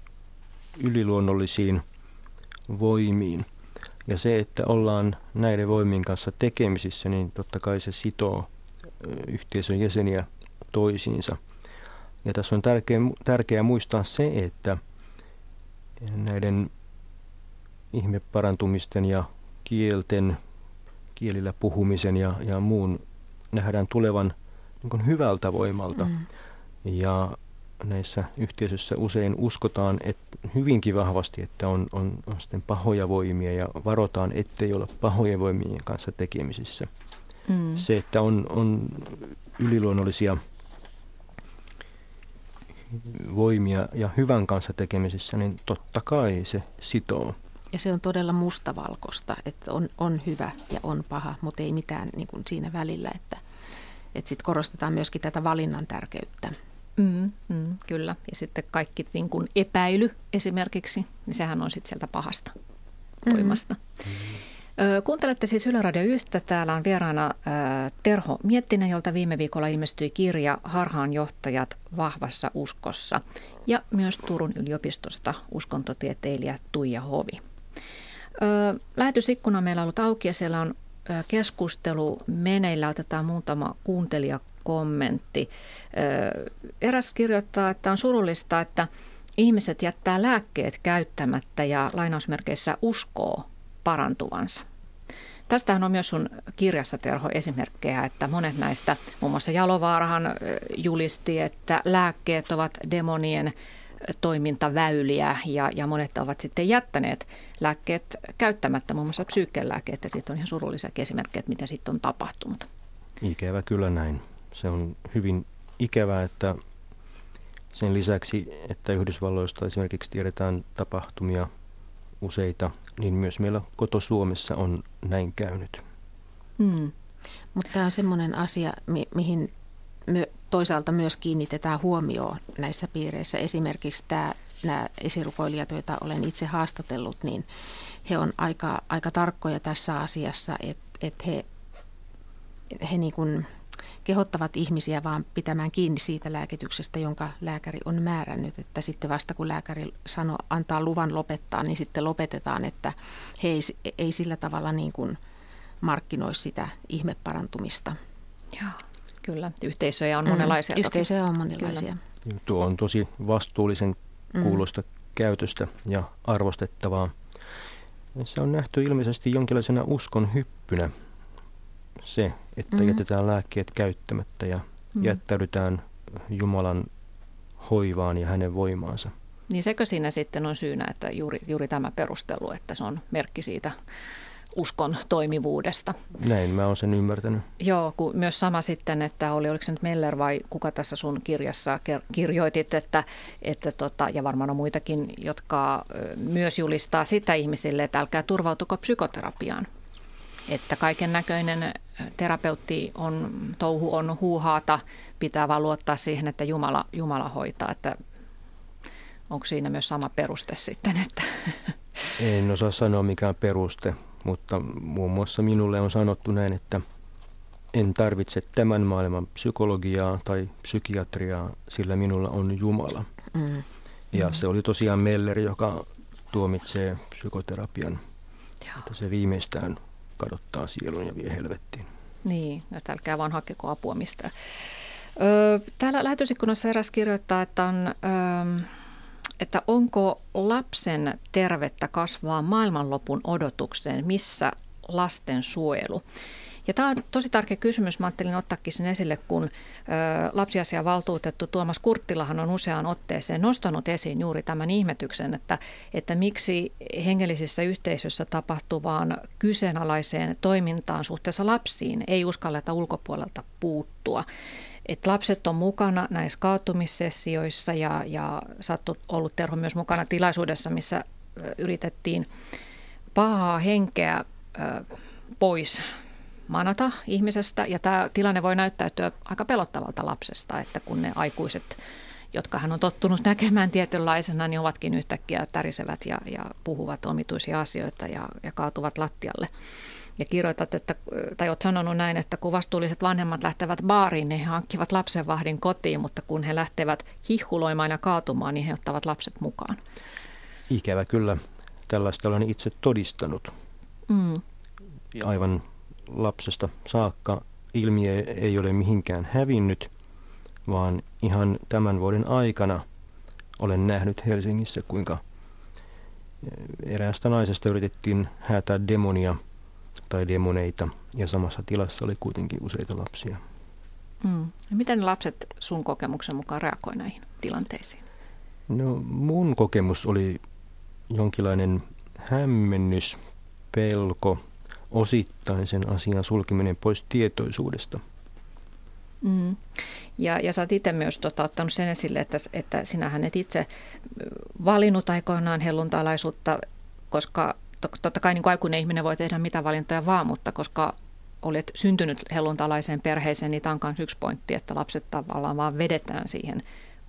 yliluonnollisiin voimiin. Ja se, että ollaan näiden voimien kanssa tekemisissä, niin totta kai se sitoo yhteisön jäseniä toisiinsa. Ja tässä on tärkeää, tärkeää muistaa se, että näiden ihmeparantumisten ja kielten, kielillä puhumisen ja, ja muun nähdään tulevan niin hyvältä voimalta. Mm. Ja näissä yhteisöissä usein uskotaan että hyvinkin vahvasti, että on, on, on sitten pahoja voimia ja varotaan, ettei olla pahojen voimien kanssa tekemisissä. Mm. Se, että on, on yliluonnollisia voimia ja hyvän kanssa tekemisissä, niin totta kai se sitoo. Ja se on todella mustavalkoista, että on, on hyvä ja on paha, mutta ei mitään niin kuin siinä välillä, että, että sitten korostetaan myöskin tätä valinnan tärkeyttä. Mm, mm, kyllä. Ja sitten kaikki niin kuin epäily esimerkiksi, niin sehän on sitten sieltä pahasta mm-hmm. voimasta. Mm-hmm. Kuuntelette siis Yle Radio 1. Täällä on vieraana Terho Miettinen, jolta viime viikolla ilmestyi kirja Harhaanjohtajat vahvassa uskossa. Ja myös Turun yliopistosta uskontotieteilijä Tuija Hovi. Lähetysikkuna meillä on ollut auki ja siellä on keskustelu meneillä. Otetaan muutama kuuntelija kommentti. Eräs kirjoittaa, että on surullista, että ihmiset jättää lääkkeet käyttämättä ja lainausmerkeissä uskoo parantuvansa. Tästähän on myös sun kirjassa, Terho, esimerkkejä, että monet näistä, muun muassa Jalovaarahan julisti, että lääkkeet ovat demonien toimintaväyliä ja, ja monet ovat sitten jättäneet lääkkeet käyttämättä, muun muassa psyykkelääkkeet, ja siitä on ihan surullisia esimerkkejä, että mitä sitten on tapahtunut. Ikävä kyllä näin se on hyvin ikävää, että sen lisäksi, että Yhdysvalloista esimerkiksi tiedetään tapahtumia useita, niin myös meillä koto Suomessa on näin käynyt. Hmm. Mutta tämä on semmoinen asia, mi- mihin my- toisaalta myös kiinnitetään huomioon näissä piireissä. Esimerkiksi tämä, nämä esirukoilijat, joita olen itse haastatellut, niin he on aika, aika tarkkoja tässä asiassa, että et he, he niin kuin kehottavat ihmisiä vaan pitämään kiinni siitä lääkityksestä, jonka lääkäri on määrännyt. Että sitten vasta kun lääkäri sano, antaa luvan lopettaa, niin sitten lopetetaan, että he ei, ei sillä tavalla niin kuin markkinoi sitä ihmeparantumista. Joo, kyllä. Yhteisöjä on mm, monenlaisia. Mm, yhteisöjä on monenlaisia. Kyllä. Tuo on tosi vastuullisen mm. kuulosta mm. käytöstä ja arvostettavaa. Se on nähty ilmeisesti jonkinlaisena uskon hyppynä se, että mm-hmm. jätetään lääkkeet käyttämättä ja mm-hmm. jättäydytään Jumalan hoivaan ja hänen voimaansa. Niin sekö siinä sitten on syynä, että juuri, juuri tämä perustelu, että se on merkki siitä uskon toimivuudesta. Näin mä oon sen ymmärtänyt. Joo, kun myös sama sitten, että oli, oliko se nyt Meller vai kuka tässä sun kirjassa kirjoitit, että, että tota, ja varmaan on muitakin, jotka myös julistaa sitä ihmisille, että älkää turvautuko psykoterapiaan. Että kaiken näköinen terapeutti on, touhu on huuhaata, pitää vaan luottaa siihen, että Jumala, Jumala hoitaa, että onko siinä myös sama peruste sitten, että en osaa sanoa mikään peruste, mutta muun muassa minulle on sanottu näin, että en tarvitse tämän maailman psykologiaa tai psykiatriaa, sillä minulla on Jumala. Mm. Ja mm. se oli tosiaan Meller, joka tuomitsee psykoterapian, Joo. että se viimeistään kadottaa sielun ja vie helvettiin. Niin, että älkää vaan hakeko apua mistään. Öö, täällä lähetysikkunassa eräs kirjoittaa, että on... Öö, että onko lapsen tervettä kasvaa maailmanlopun odotukseen, missä lasten suojelu? Ja tämä on tosi tärkeä kysymys. Mä ajattelin ottaakin sen esille, kun lapsiasiavaltuutettu Tuomas Kurttilahan on useaan otteeseen nostanut esiin juuri tämän ihmetyksen, että, että miksi hengellisissä yhteisöissä tapahtuvaan kyseenalaiseen toimintaan suhteessa lapsiin ei uskalleta ulkopuolelta puuttua että lapset on mukana näissä kaatumissessioissa ja, ja oot ollut Terho myös mukana tilaisuudessa, missä yritettiin pahaa henkeä pois manata ihmisestä. Ja tämä tilanne voi näyttäytyä aika pelottavalta lapsesta, että kun ne aikuiset, jotka hän on tottunut näkemään tietynlaisena, niin ovatkin yhtäkkiä tärisevät ja, ja puhuvat omituisia asioita ja, ja kaatuvat lattialle ja kirjoitat, että, tai olet sanonut näin, että kun vastuulliset vanhemmat lähtevät baariin, niin he hankkivat lapsenvahdin kotiin, mutta kun he lähtevät hihkuloimaan ja kaatumaan, niin he ottavat lapset mukaan. Ikävä kyllä. Tällaista olen itse todistanut. Mm. Aivan lapsesta saakka ilmiö ei ole mihinkään hävinnyt, vaan ihan tämän vuoden aikana olen nähnyt Helsingissä, kuinka eräästä naisesta yritettiin häätää demonia – tai demoneita ja samassa tilassa oli kuitenkin useita lapsia. Mm. Ja miten lapset sun kokemuksen mukaan reagoi näihin tilanteisiin? No mun kokemus oli jonkinlainen hämmennys, pelko, osittain sen asian sulkeminen pois tietoisuudesta. Mm. Ja, ja sä oot itse myös tota, ottanut sen esille, että, että sinähän et itse valinnut aikoinaan helluntalaisuutta, koska totta kai niin kuin aikuinen ihminen voi tehdä mitä valintoja vaan, mutta koska olet syntynyt helluntalaiseen perheeseen, niin tämä on myös yksi pointti, että lapset tavallaan vaan vedetään siihen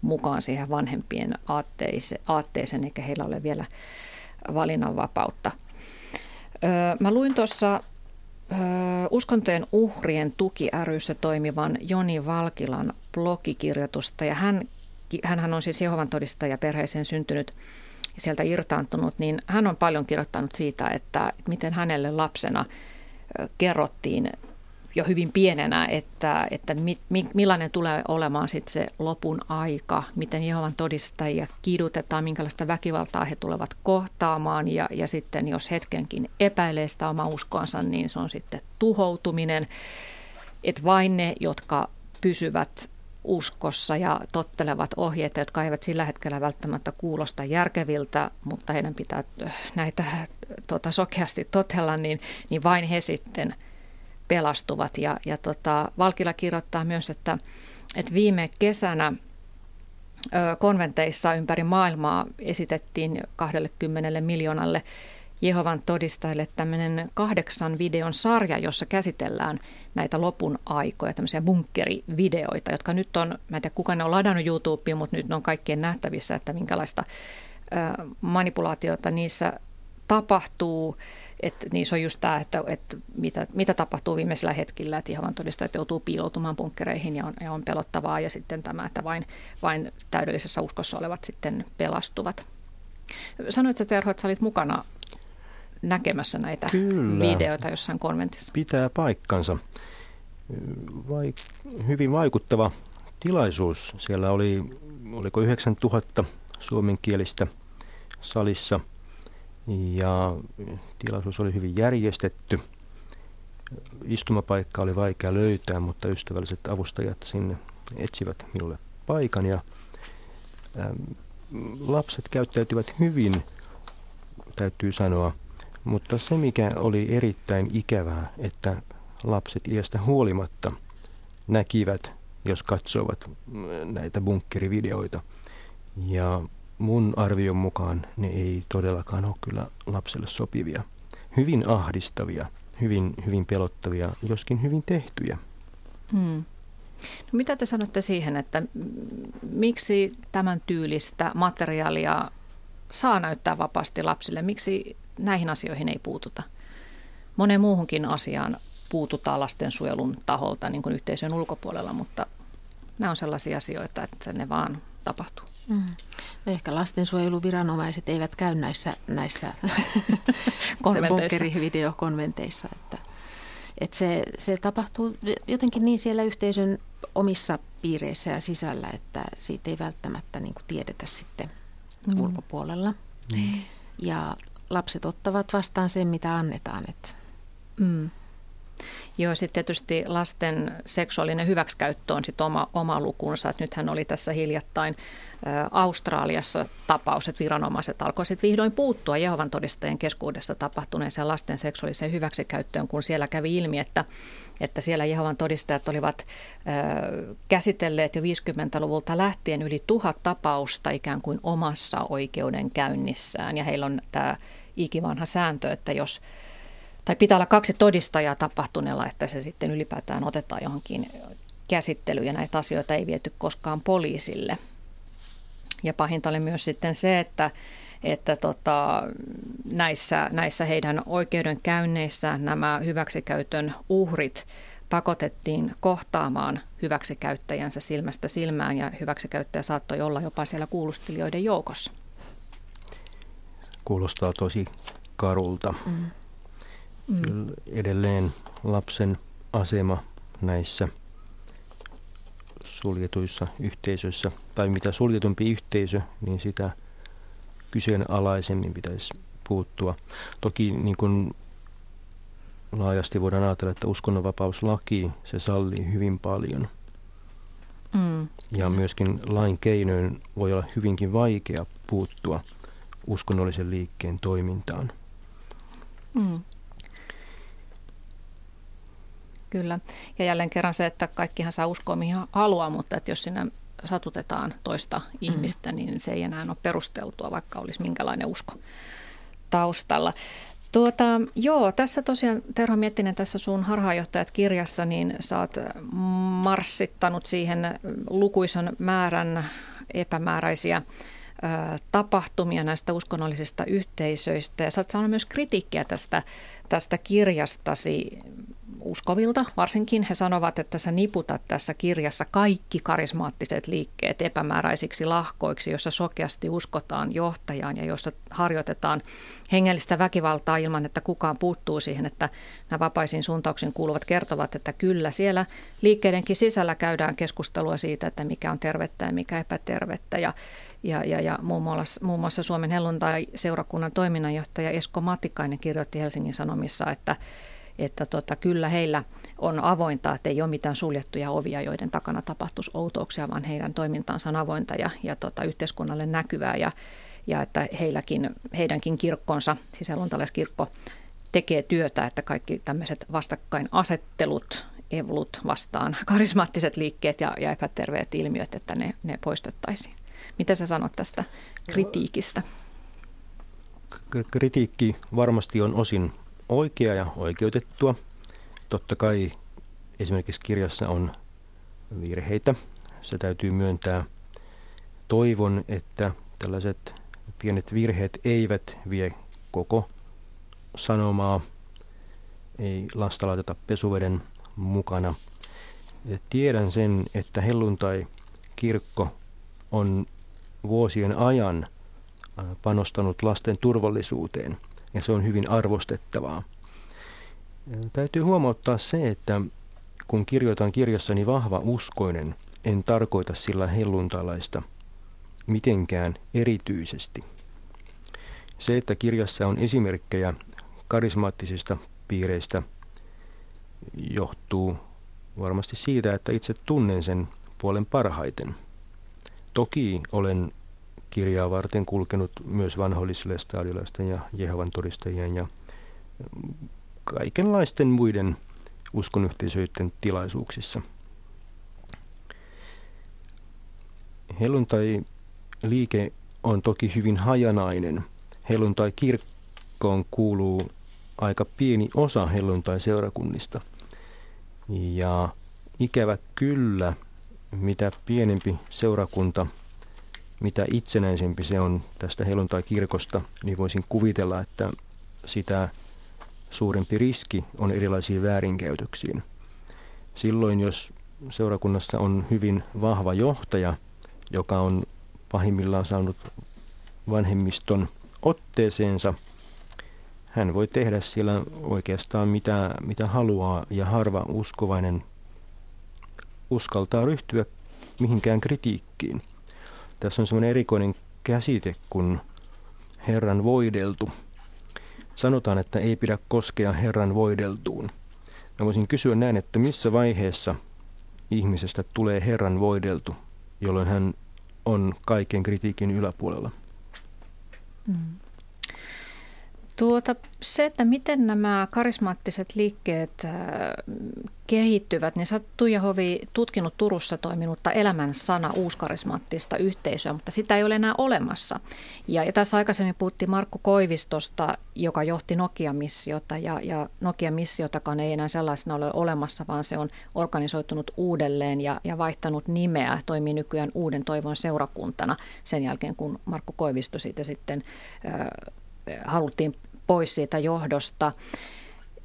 mukaan siihen vanhempien aatteise, aatteeseen, eikä heillä ole vielä valinnanvapautta. Mä luin tuossa uskontojen uhrien tuki ryssä toimivan Joni Valkilan blogikirjoitusta, ja hän, hän on siis Jehovan todistaja perheeseen syntynyt sieltä irtaantunut, niin hän on paljon kirjoittanut siitä, että miten hänelle lapsena kerrottiin jo hyvin pienenä, että, että mi, mi, millainen tulee olemaan sitten se lopun aika, miten Jehovan todistajia kidutetaan, minkälaista väkivaltaa he tulevat kohtaamaan ja, ja sitten jos hetkenkin epäilee sitä omaa uskoansa, niin se on sitten tuhoutuminen, että vain ne, jotka pysyvät uskossa ja tottelevat ohjeita, jotka eivät sillä hetkellä välttämättä kuulosta järkeviltä, mutta heidän pitää äh, näitä tota, sokeasti totella, niin, niin vain he sitten pelastuvat. Ja, ja tota, Valkila kirjoittaa myös, että, että viime kesänä konventeissa ympäri maailmaa esitettiin 20 miljoonalle Jehovan todistajille tämmöinen kahdeksan videon sarja, jossa käsitellään näitä lopun aikoja, tämmöisiä bunkkerivideoita, jotka nyt on, mä en tiedä kuka ne on ladannut YouTubeen, mutta nyt ne on kaikkien nähtävissä, että minkälaista manipulaatiota niissä tapahtuu. Että niissä on just tämä, että, että mitä, mitä tapahtuu viimeisillä hetkillä, että Jehovan todistajat joutuu piiloutumaan bunkkereihin ja on, ja on pelottavaa. Ja sitten tämä, että vain, vain täydellisessä uskossa olevat sitten pelastuvat. Sanoit sä Terho, että sä olit mukana näkemässä näitä Kyllä. videoita jossain konventissa. Pitää paikkansa. Vai, hyvin vaikuttava tilaisuus. Siellä oli, oliko 9000 suomenkielistä salissa ja tilaisuus oli hyvin järjestetty. Istumapaikka oli vaikea löytää, mutta ystävälliset avustajat sinne etsivät minulle paikan ja lapset käyttäytyvät hyvin, täytyy sanoa Mutta se, mikä oli erittäin ikävää, että lapset iästä huolimatta näkivät, jos katsoivat näitä bunkkerivideoita. Ja mun arvion mukaan ne ei todellakaan ole kyllä lapselle sopivia. Hyvin ahdistavia, hyvin, hyvin pelottavia, joskin hyvin tehtyjä. Hmm. No mitä te sanotte siihen, että miksi tämän tyylistä materiaalia saa näyttää vapaasti lapsille? Miksi näihin asioihin ei puututa? Moneen muuhunkin asiaan puututaan lastensuojelun taholta niin kuin yhteisön ulkopuolella, mutta nämä on sellaisia asioita, että ne vaan tapahtuu. Mm. No ehkä lastensuojeluviranomaiset eivät käy näissä, näissä bunkkerivideokonventeissa. Että, että se, se tapahtuu jotenkin niin siellä yhteisön omissa piireissä ja sisällä, että siitä ei välttämättä niin kuin tiedetä sitten mm. ulkopuolella. Mm. Ja lapset ottavat vastaan sen, mitä annetaan. Että. Mm. Joo, sitten tietysti lasten seksuaalinen hyväksikäyttö on sitten oma, oma lukunsa. Että nythän oli tässä hiljattain ä, Australiassa tapaus, että viranomaiset alkoivat sitten vihdoin puuttua Jehovan todistajien keskuudessa tapahtuneeseen lasten seksuaaliseen hyväksikäyttöön, kun siellä kävi ilmi, että, että siellä Jehovan todistajat olivat ä, käsitelleet jo 50-luvulta lähtien yli tuhat tapausta ikään kuin omassa oikeudenkäynnissään. Ja heillä on tämä ikivanha sääntö, että jos tai pitää olla kaksi todistajaa tapahtuneella, että se sitten ylipäätään otetaan johonkin käsittelyyn ja näitä asioita ei viety koskaan poliisille. Ja pahinta oli myös sitten se, että, että tota, näissä, näissä heidän oikeudenkäynneissään nämä hyväksikäytön uhrit pakotettiin kohtaamaan hyväksikäyttäjänsä silmästä silmään ja hyväksikäyttäjä saattoi olla jopa siellä kuulustelijoiden joukossa. Kuulostaa tosi karulta. Mm. Mm. Edelleen lapsen asema näissä suljetuissa yhteisöissä, tai mitä suljetumpi yhteisö, niin sitä kyseenalaisemmin pitäisi puuttua. Toki niin kuin laajasti voidaan ajatella, että uskonnonvapauslaki, se sallii hyvin paljon. Mm. Ja myöskin lain keinoin voi olla hyvinkin vaikea puuttua uskonnollisen liikkeen toimintaan. Mm. Kyllä. Ja jälleen kerran se, että kaikkihan saa uskoa mihin haluaa, mutta että jos sinä satutetaan toista mm. ihmistä, niin se ei enää ole perusteltua, vaikka olisi minkälainen usko taustalla. Tuota, joo, tässä tosiaan Terho Miettinen tässä sun harhaanjohtajat kirjassa, niin sä oot marssittanut siihen lukuisan määrän epämääräisiä tapahtumia näistä uskonnollisista yhteisöistä. Ja sä oot saanut myös kritiikkiä tästä, tästä kirjastasi uskovilta. Varsinkin he sanovat, että sä niputat tässä kirjassa kaikki karismaattiset liikkeet epämääräisiksi lahkoiksi, jossa sokeasti uskotaan johtajaan ja jossa harjoitetaan hengellistä väkivaltaa ilman, että kukaan puuttuu siihen, että nämä vapaisiin suuntauksiin kuuluvat kertovat, että kyllä siellä liikkeidenkin sisällä käydään keskustelua siitä, että mikä on tervettä ja mikä epätervettä. Ja, ja, ja, ja muun, muassa, muun muassa Suomen helluntai-seurakunnan toiminnanjohtaja Esko Matikainen kirjoitti Helsingin Sanomissa, että että tota, kyllä heillä on avointa, että ei ole mitään suljettuja ovia, joiden takana tapahtuisi outouksia, vaan heidän toimintansa on avointa ja, ja tota, yhteiskunnalle näkyvää ja, ja että heilläkin, heidänkin kirkkonsa, siis helluntalaiskirkko, tekee työtä, että kaikki tämmöiset vastakkainasettelut, evlut vastaan, karismaattiset liikkeet ja, ja epäterveet ilmiöt, että ne, ne poistettaisiin. Mitä sä sanot tästä kritiikistä? Kritiikki varmasti on osin oikea ja oikeutettua. Totta kai esimerkiksi kirjassa on virheitä. Se täytyy myöntää. Toivon, että tällaiset pienet virheet eivät vie koko sanomaa. Ei lasta laiteta pesuveden mukana. Tiedän sen, että helluntai-kirkko on vuosien ajan panostanut lasten turvallisuuteen – ja se on hyvin arvostettavaa. Täytyy huomauttaa se, että kun kirjoitan kirjassani vahva uskoinen, en tarkoita sillä helluntalaista mitenkään erityisesti. Se, että kirjassa on esimerkkejä karismaattisista piireistä, johtuu varmasti siitä, että itse tunnen sen puolen parhaiten. Toki olen kirjaa varten kulkenut myös vanhollislestadiolaisten ja Jehovan todistajien ja kaikenlaisten muiden uskonyhteisöiden tilaisuuksissa. Helluntai-liike on toki hyvin hajanainen. Helluntai-kirkkoon kuuluu aika pieni osa helluntai-seurakunnista. Ja ikävä kyllä, mitä pienempi seurakunta, mitä itsenäisempi se on tästä helluntai-kirkosta, niin voisin kuvitella, että sitä suurempi riski on erilaisiin väärinkäytöksiin. Silloin, jos seurakunnassa on hyvin vahva johtaja, joka on pahimmillaan saanut vanhemmiston otteeseensa, hän voi tehdä siellä oikeastaan mitä, mitä haluaa ja harva uskovainen uskaltaa ryhtyä mihinkään kritiikkiin. Tässä on semmoinen erikoinen käsite kuin Herran voideltu – Sanotaan, että ei pidä koskea Herran voideltuun. Mä voisin kysyä näin, että missä vaiheessa ihmisestä tulee Herran voideltu, jolloin hän on kaiken kritiikin yläpuolella? Mm. Tuota, se, että miten nämä karismaattiset liikkeet äh, kehittyvät, niin sä oot Tuija Hovi tutkinut Turussa toiminutta elämän sana uuskarismaattista yhteisöä, mutta sitä ei ole enää olemassa. Ja, ja tässä aikaisemmin puhuttiin Markku Koivistosta, joka johti Nokia-missiota, ja, ja Nokia-missiotakaan ei enää sellaisena ole olemassa, vaan se on organisoitunut uudelleen ja, ja vaihtanut nimeä, toimii nykyään Uuden toivon seurakuntana sen jälkeen, kun Markku Koivisto siitä sitten... Äh, haluttiin pois siitä johdosta.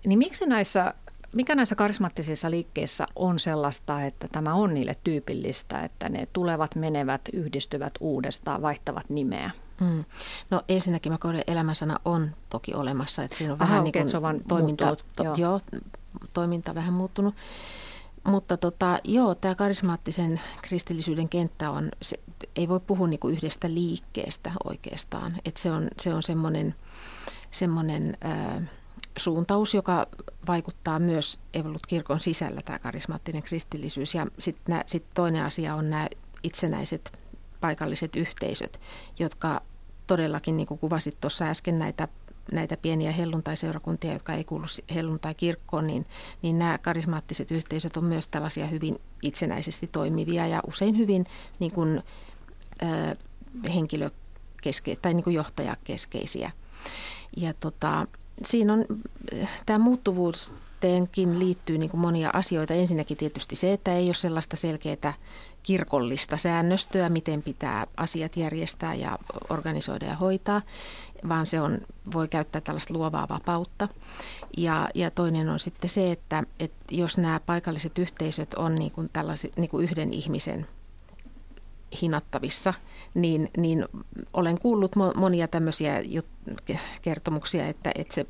Niin miksi näissä, mikä näissä karismaattisissa liikkeissä on sellaista, että tämä on niille tyypillistä, että ne tulevat, menevät, yhdistyvät uudestaan, vaihtavat nimeä? Mm. No ensinnäkin mä koen, elämänsana on toki olemassa, että siinä on Aha, vähän okay, niin kuin toiminta, to, joo. Joo, toiminta vähän muuttunut. Mutta tota, joo, tämä karismaattisen kristillisyyden kenttä on, se, ei voi puhua niinku yhdestä liikkeestä oikeastaan. Et se on, se on semmoinen, äh, suuntaus, joka vaikuttaa myös evolut kirkon sisällä, tämä karismaattinen kristillisyys. Ja sitten sit toinen asia on nämä itsenäiset paikalliset yhteisöt, jotka todellakin, niin kuin kuvasit tuossa äsken näitä näitä pieniä helluntai-seurakuntia, jotka ei kuulu helluntai-kirkkoon, niin, niin nämä karismaattiset yhteisöt on myös tällaisia hyvin itsenäisesti toimivia ja usein hyvin niin kuin, äh, henkilökeskeisiä tai niin kuin johtajakeskeisiä. Ja tota, siinä on tämä muuttuvuus liittyy niin kuin monia asioita. Ensinnäkin tietysti se, että ei ole sellaista selkeää kirkollista säännöstöä, miten pitää asiat järjestää ja organisoida ja hoitaa, vaan se on, voi käyttää tällaista luovaa vapautta. Ja, ja toinen on sitten se, että, että jos nämä paikalliset yhteisöt on niin kuin niin kuin yhden ihmisen hinattavissa, niin, niin olen kuullut monia tämmöisiä kertomuksia, että, että se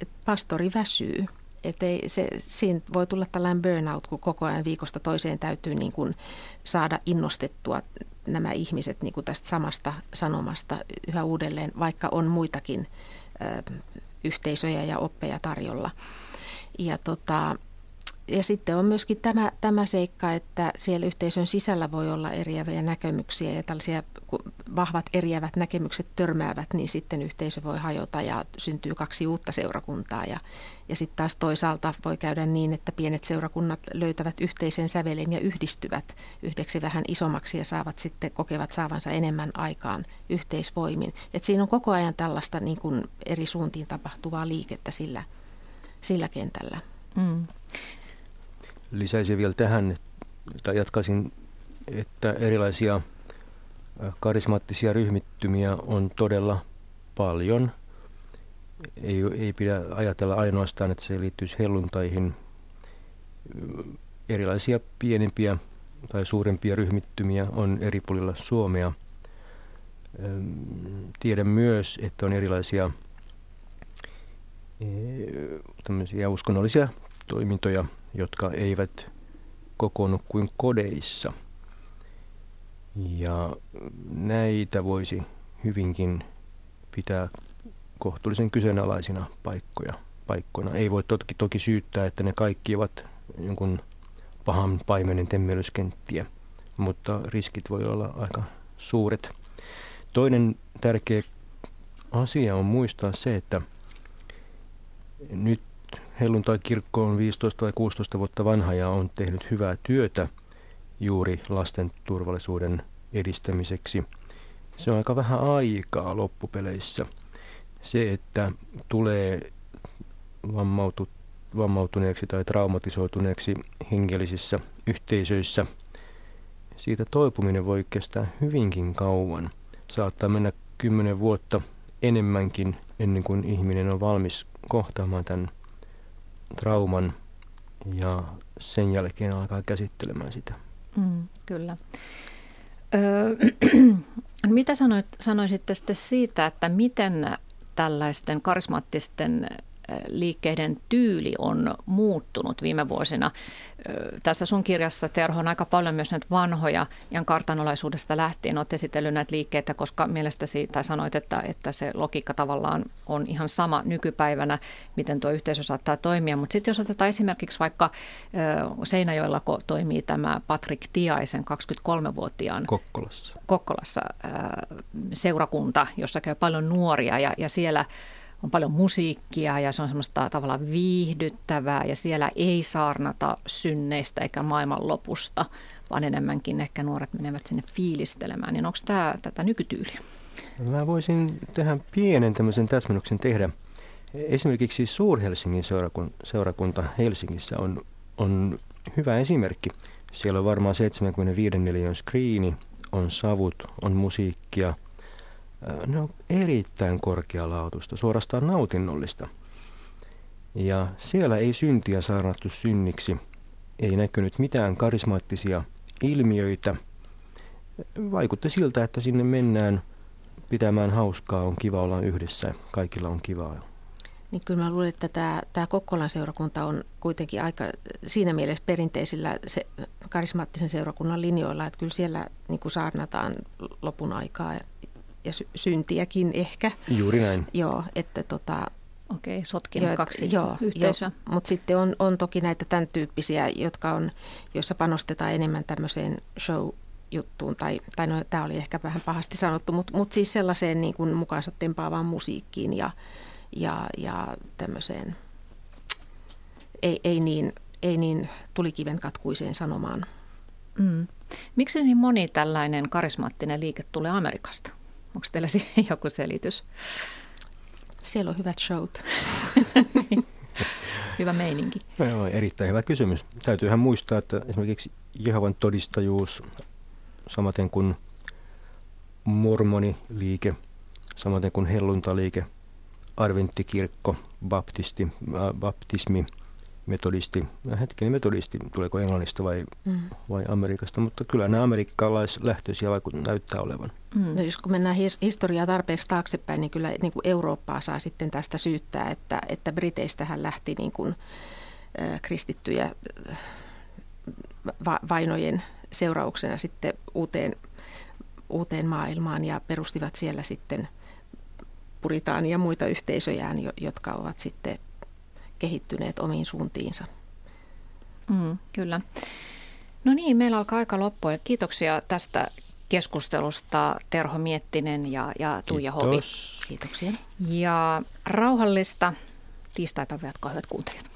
että pastori väsyy – että ei, se, siinä voi tulla tällainen burnout, kun koko ajan viikosta toiseen täytyy niin kuin saada innostettua nämä ihmiset niin kuin tästä samasta sanomasta yhä uudelleen, vaikka on muitakin ö, yhteisöjä ja oppeja tarjolla. Ja tota, ja sitten on myöskin tämä, tämä seikka, että siellä yhteisön sisällä voi olla eriäviä näkemyksiä ja tällaisia kun vahvat eriävät näkemykset törmäävät, niin sitten yhteisö voi hajota ja syntyy kaksi uutta seurakuntaa. Ja, ja sitten taas toisaalta voi käydä niin, että pienet seurakunnat löytävät yhteisen sävelen ja yhdistyvät yhdeksi vähän isommaksi ja saavat sitten kokevat saavansa enemmän aikaan yhteisvoimin. Et siinä on koko ajan tällaista niin kuin eri suuntiin tapahtuvaa liikettä sillä, sillä kentällä. Mm lisäisin vielä tähän, tai jatkaisin, että erilaisia karismaattisia ryhmittymiä on todella paljon. Ei, ei pidä ajatella ainoastaan, että se liittyisi helluntaihin. Erilaisia pienempiä tai suurempia ryhmittymiä on eri puolilla Suomea. Tiedän myös, että on erilaisia uskonnollisia toimintoja, jotka eivät kokoonnu kuin kodeissa. Ja näitä voisi hyvinkin pitää kohtuullisen kyseenalaisina paikkoja, paikkoina. Ei voi toki, toki syyttää, että ne kaikki ovat jonkun pahan paimenen temmelyskenttiä, mutta riskit voi olla aika suuret. Toinen tärkeä asia on muistaa se, että Nyt helluntai-kirkko on 15 vai 16 vuotta vanha ja on tehnyt hyvää työtä juuri lasten turvallisuuden edistämiseksi. Se on aika vähän aikaa loppupeleissä. Se, että tulee vammautu, vammautuneeksi tai traumatisoituneeksi hengellisissä yhteisöissä, siitä toipuminen voi kestää hyvinkin kauan. Saattaa mennä kymmenen vuotta enemmänkin ennen kuin ihminen on valmis kohtaamaan tämän trauman ja sen jälkeen alkaa käsittelemään sitä. Mm, kyllä. Öö, mitä sanoit, sanoisitte sitten siitä, että miten tällaisten karismaattisten liikkeiden tyyli on muuttunut viime vuosina. Tässä sun kirjassa, Terho, on aika paljon myös näitä vanhoja, ja kartanolaisuudesta lähtien olet esitellyt näitä liikkeitä, koska mielestäsi, tai sanoit, että, että se logiikka tavallaan on ihan sama nykypäivänä, miten tuo yhteisö saattaa toimia. Mutta sitten jos otetaan esimerkiksi vaikka Seinäjoella toimii tämä Patrick Tiaisen 23-vuotiaan Kokkolassa, Kokkolassa seurakunta, jossa käy paljon nuoria, ja, ja siellä on paljon musiikkia ja se on semmoista tavallaan viihdyttävää ja siellä ei saarnata synneistä eikä maailmanlopusta, vaan enemmänkin ehkä nuoret menevät sinne fiilistelemään. Niin onko tämä tätä nykytyyliä? Mä voisin tähän pienen tämmöisen täsmennyksen tehdä. Esimerkiksi Suur-Helsingin seurakunta Helsingissä on, on hyvä esimerkki. Siellä on varmaan 75 miljoonan screeni, on savut, on musiikkia – ne on erittäin korkealaatuista, suorastaan nautinnollista. Ja siellä ei syntiä saarnattu synniksi, ei näkynyt mitään karismaattisia ilmiöitä. Vaikutti siltä, että sinne mennään pitämään hauskaa, on kiva olla yhdessä, kaikilla on kivaa. Niin kyllä mä luulen, että tämä, tämä Kokkolan seurakunta on kuitenkin aika siinä mielessä perinteisillä se, karismaattisen seurakunnan linjoilla, että kyllä siellä niin kuin saarnataan lopun aikaa ja sy- syntiäkin ehkä. Juuri näin. Joo, että tota, Okei, sotkin jo, kaksi joo, yhteisöä. Jo, mutta sitten on, on toki näitä tämän tyyppisiä, jotka on, joissa panostetaan enemmän tämmöiseen show juttuun, tai, tai no, tämä oli ehkä vähän pahasti sanottu, mutta mut siis sellaiseen niin kuin mukaansa tempaavaan musiikkiin ja, ja, ja tämmöiseen ei, ei, niin, ei niin tulikiven katkuiseen sanomaan. Mm. Miksi niin moni tällainen karismaattinen liike tulee Amerikasta? Onko teillä siihen joku selitys? Siellä on hyvät showt. hyvä meininki. No joo, erittäin hyvä kysymys. Täytyyhän muistaa, että esimerkiksi Jehovan todistajuus, samaten kuin mormoniliike, samaten kuin helluntaliike, arventtikirkko, baptisti, äh, baptismi – metodisti, hetkinen metodisti, tuleeko Englannista vai, mm. vai Amerikasta, mutta kyllä nämä amerikkalaislähtöisiä vaikut näyttää olevan. Mm. No jos kun mennään his- historiaa tarpeeksi taaksepäin, niin kyllä niin kuin Eurooppaa saa sitten tästä syyttää, että, että Briteistähän lähti niin kuin, äh, kristittyjä äh, va- vainojen seurauksena sitten uuteen, uuteen maailmaan ja perustivat siellä sitten puritaan ja muita yhteisöjään, jotka ovat sitten kehittyneet omiin suuntiinsa. Mm, kyllä. No niin, meillä alkaa aika loppua. Kiitoksia tästä keskustelusta Terho Miettinen ja, ja Tuija Hovi. Kiitoksia. Ja rauhallista tiistaipäivää, jotka hyvät kuuntelijat.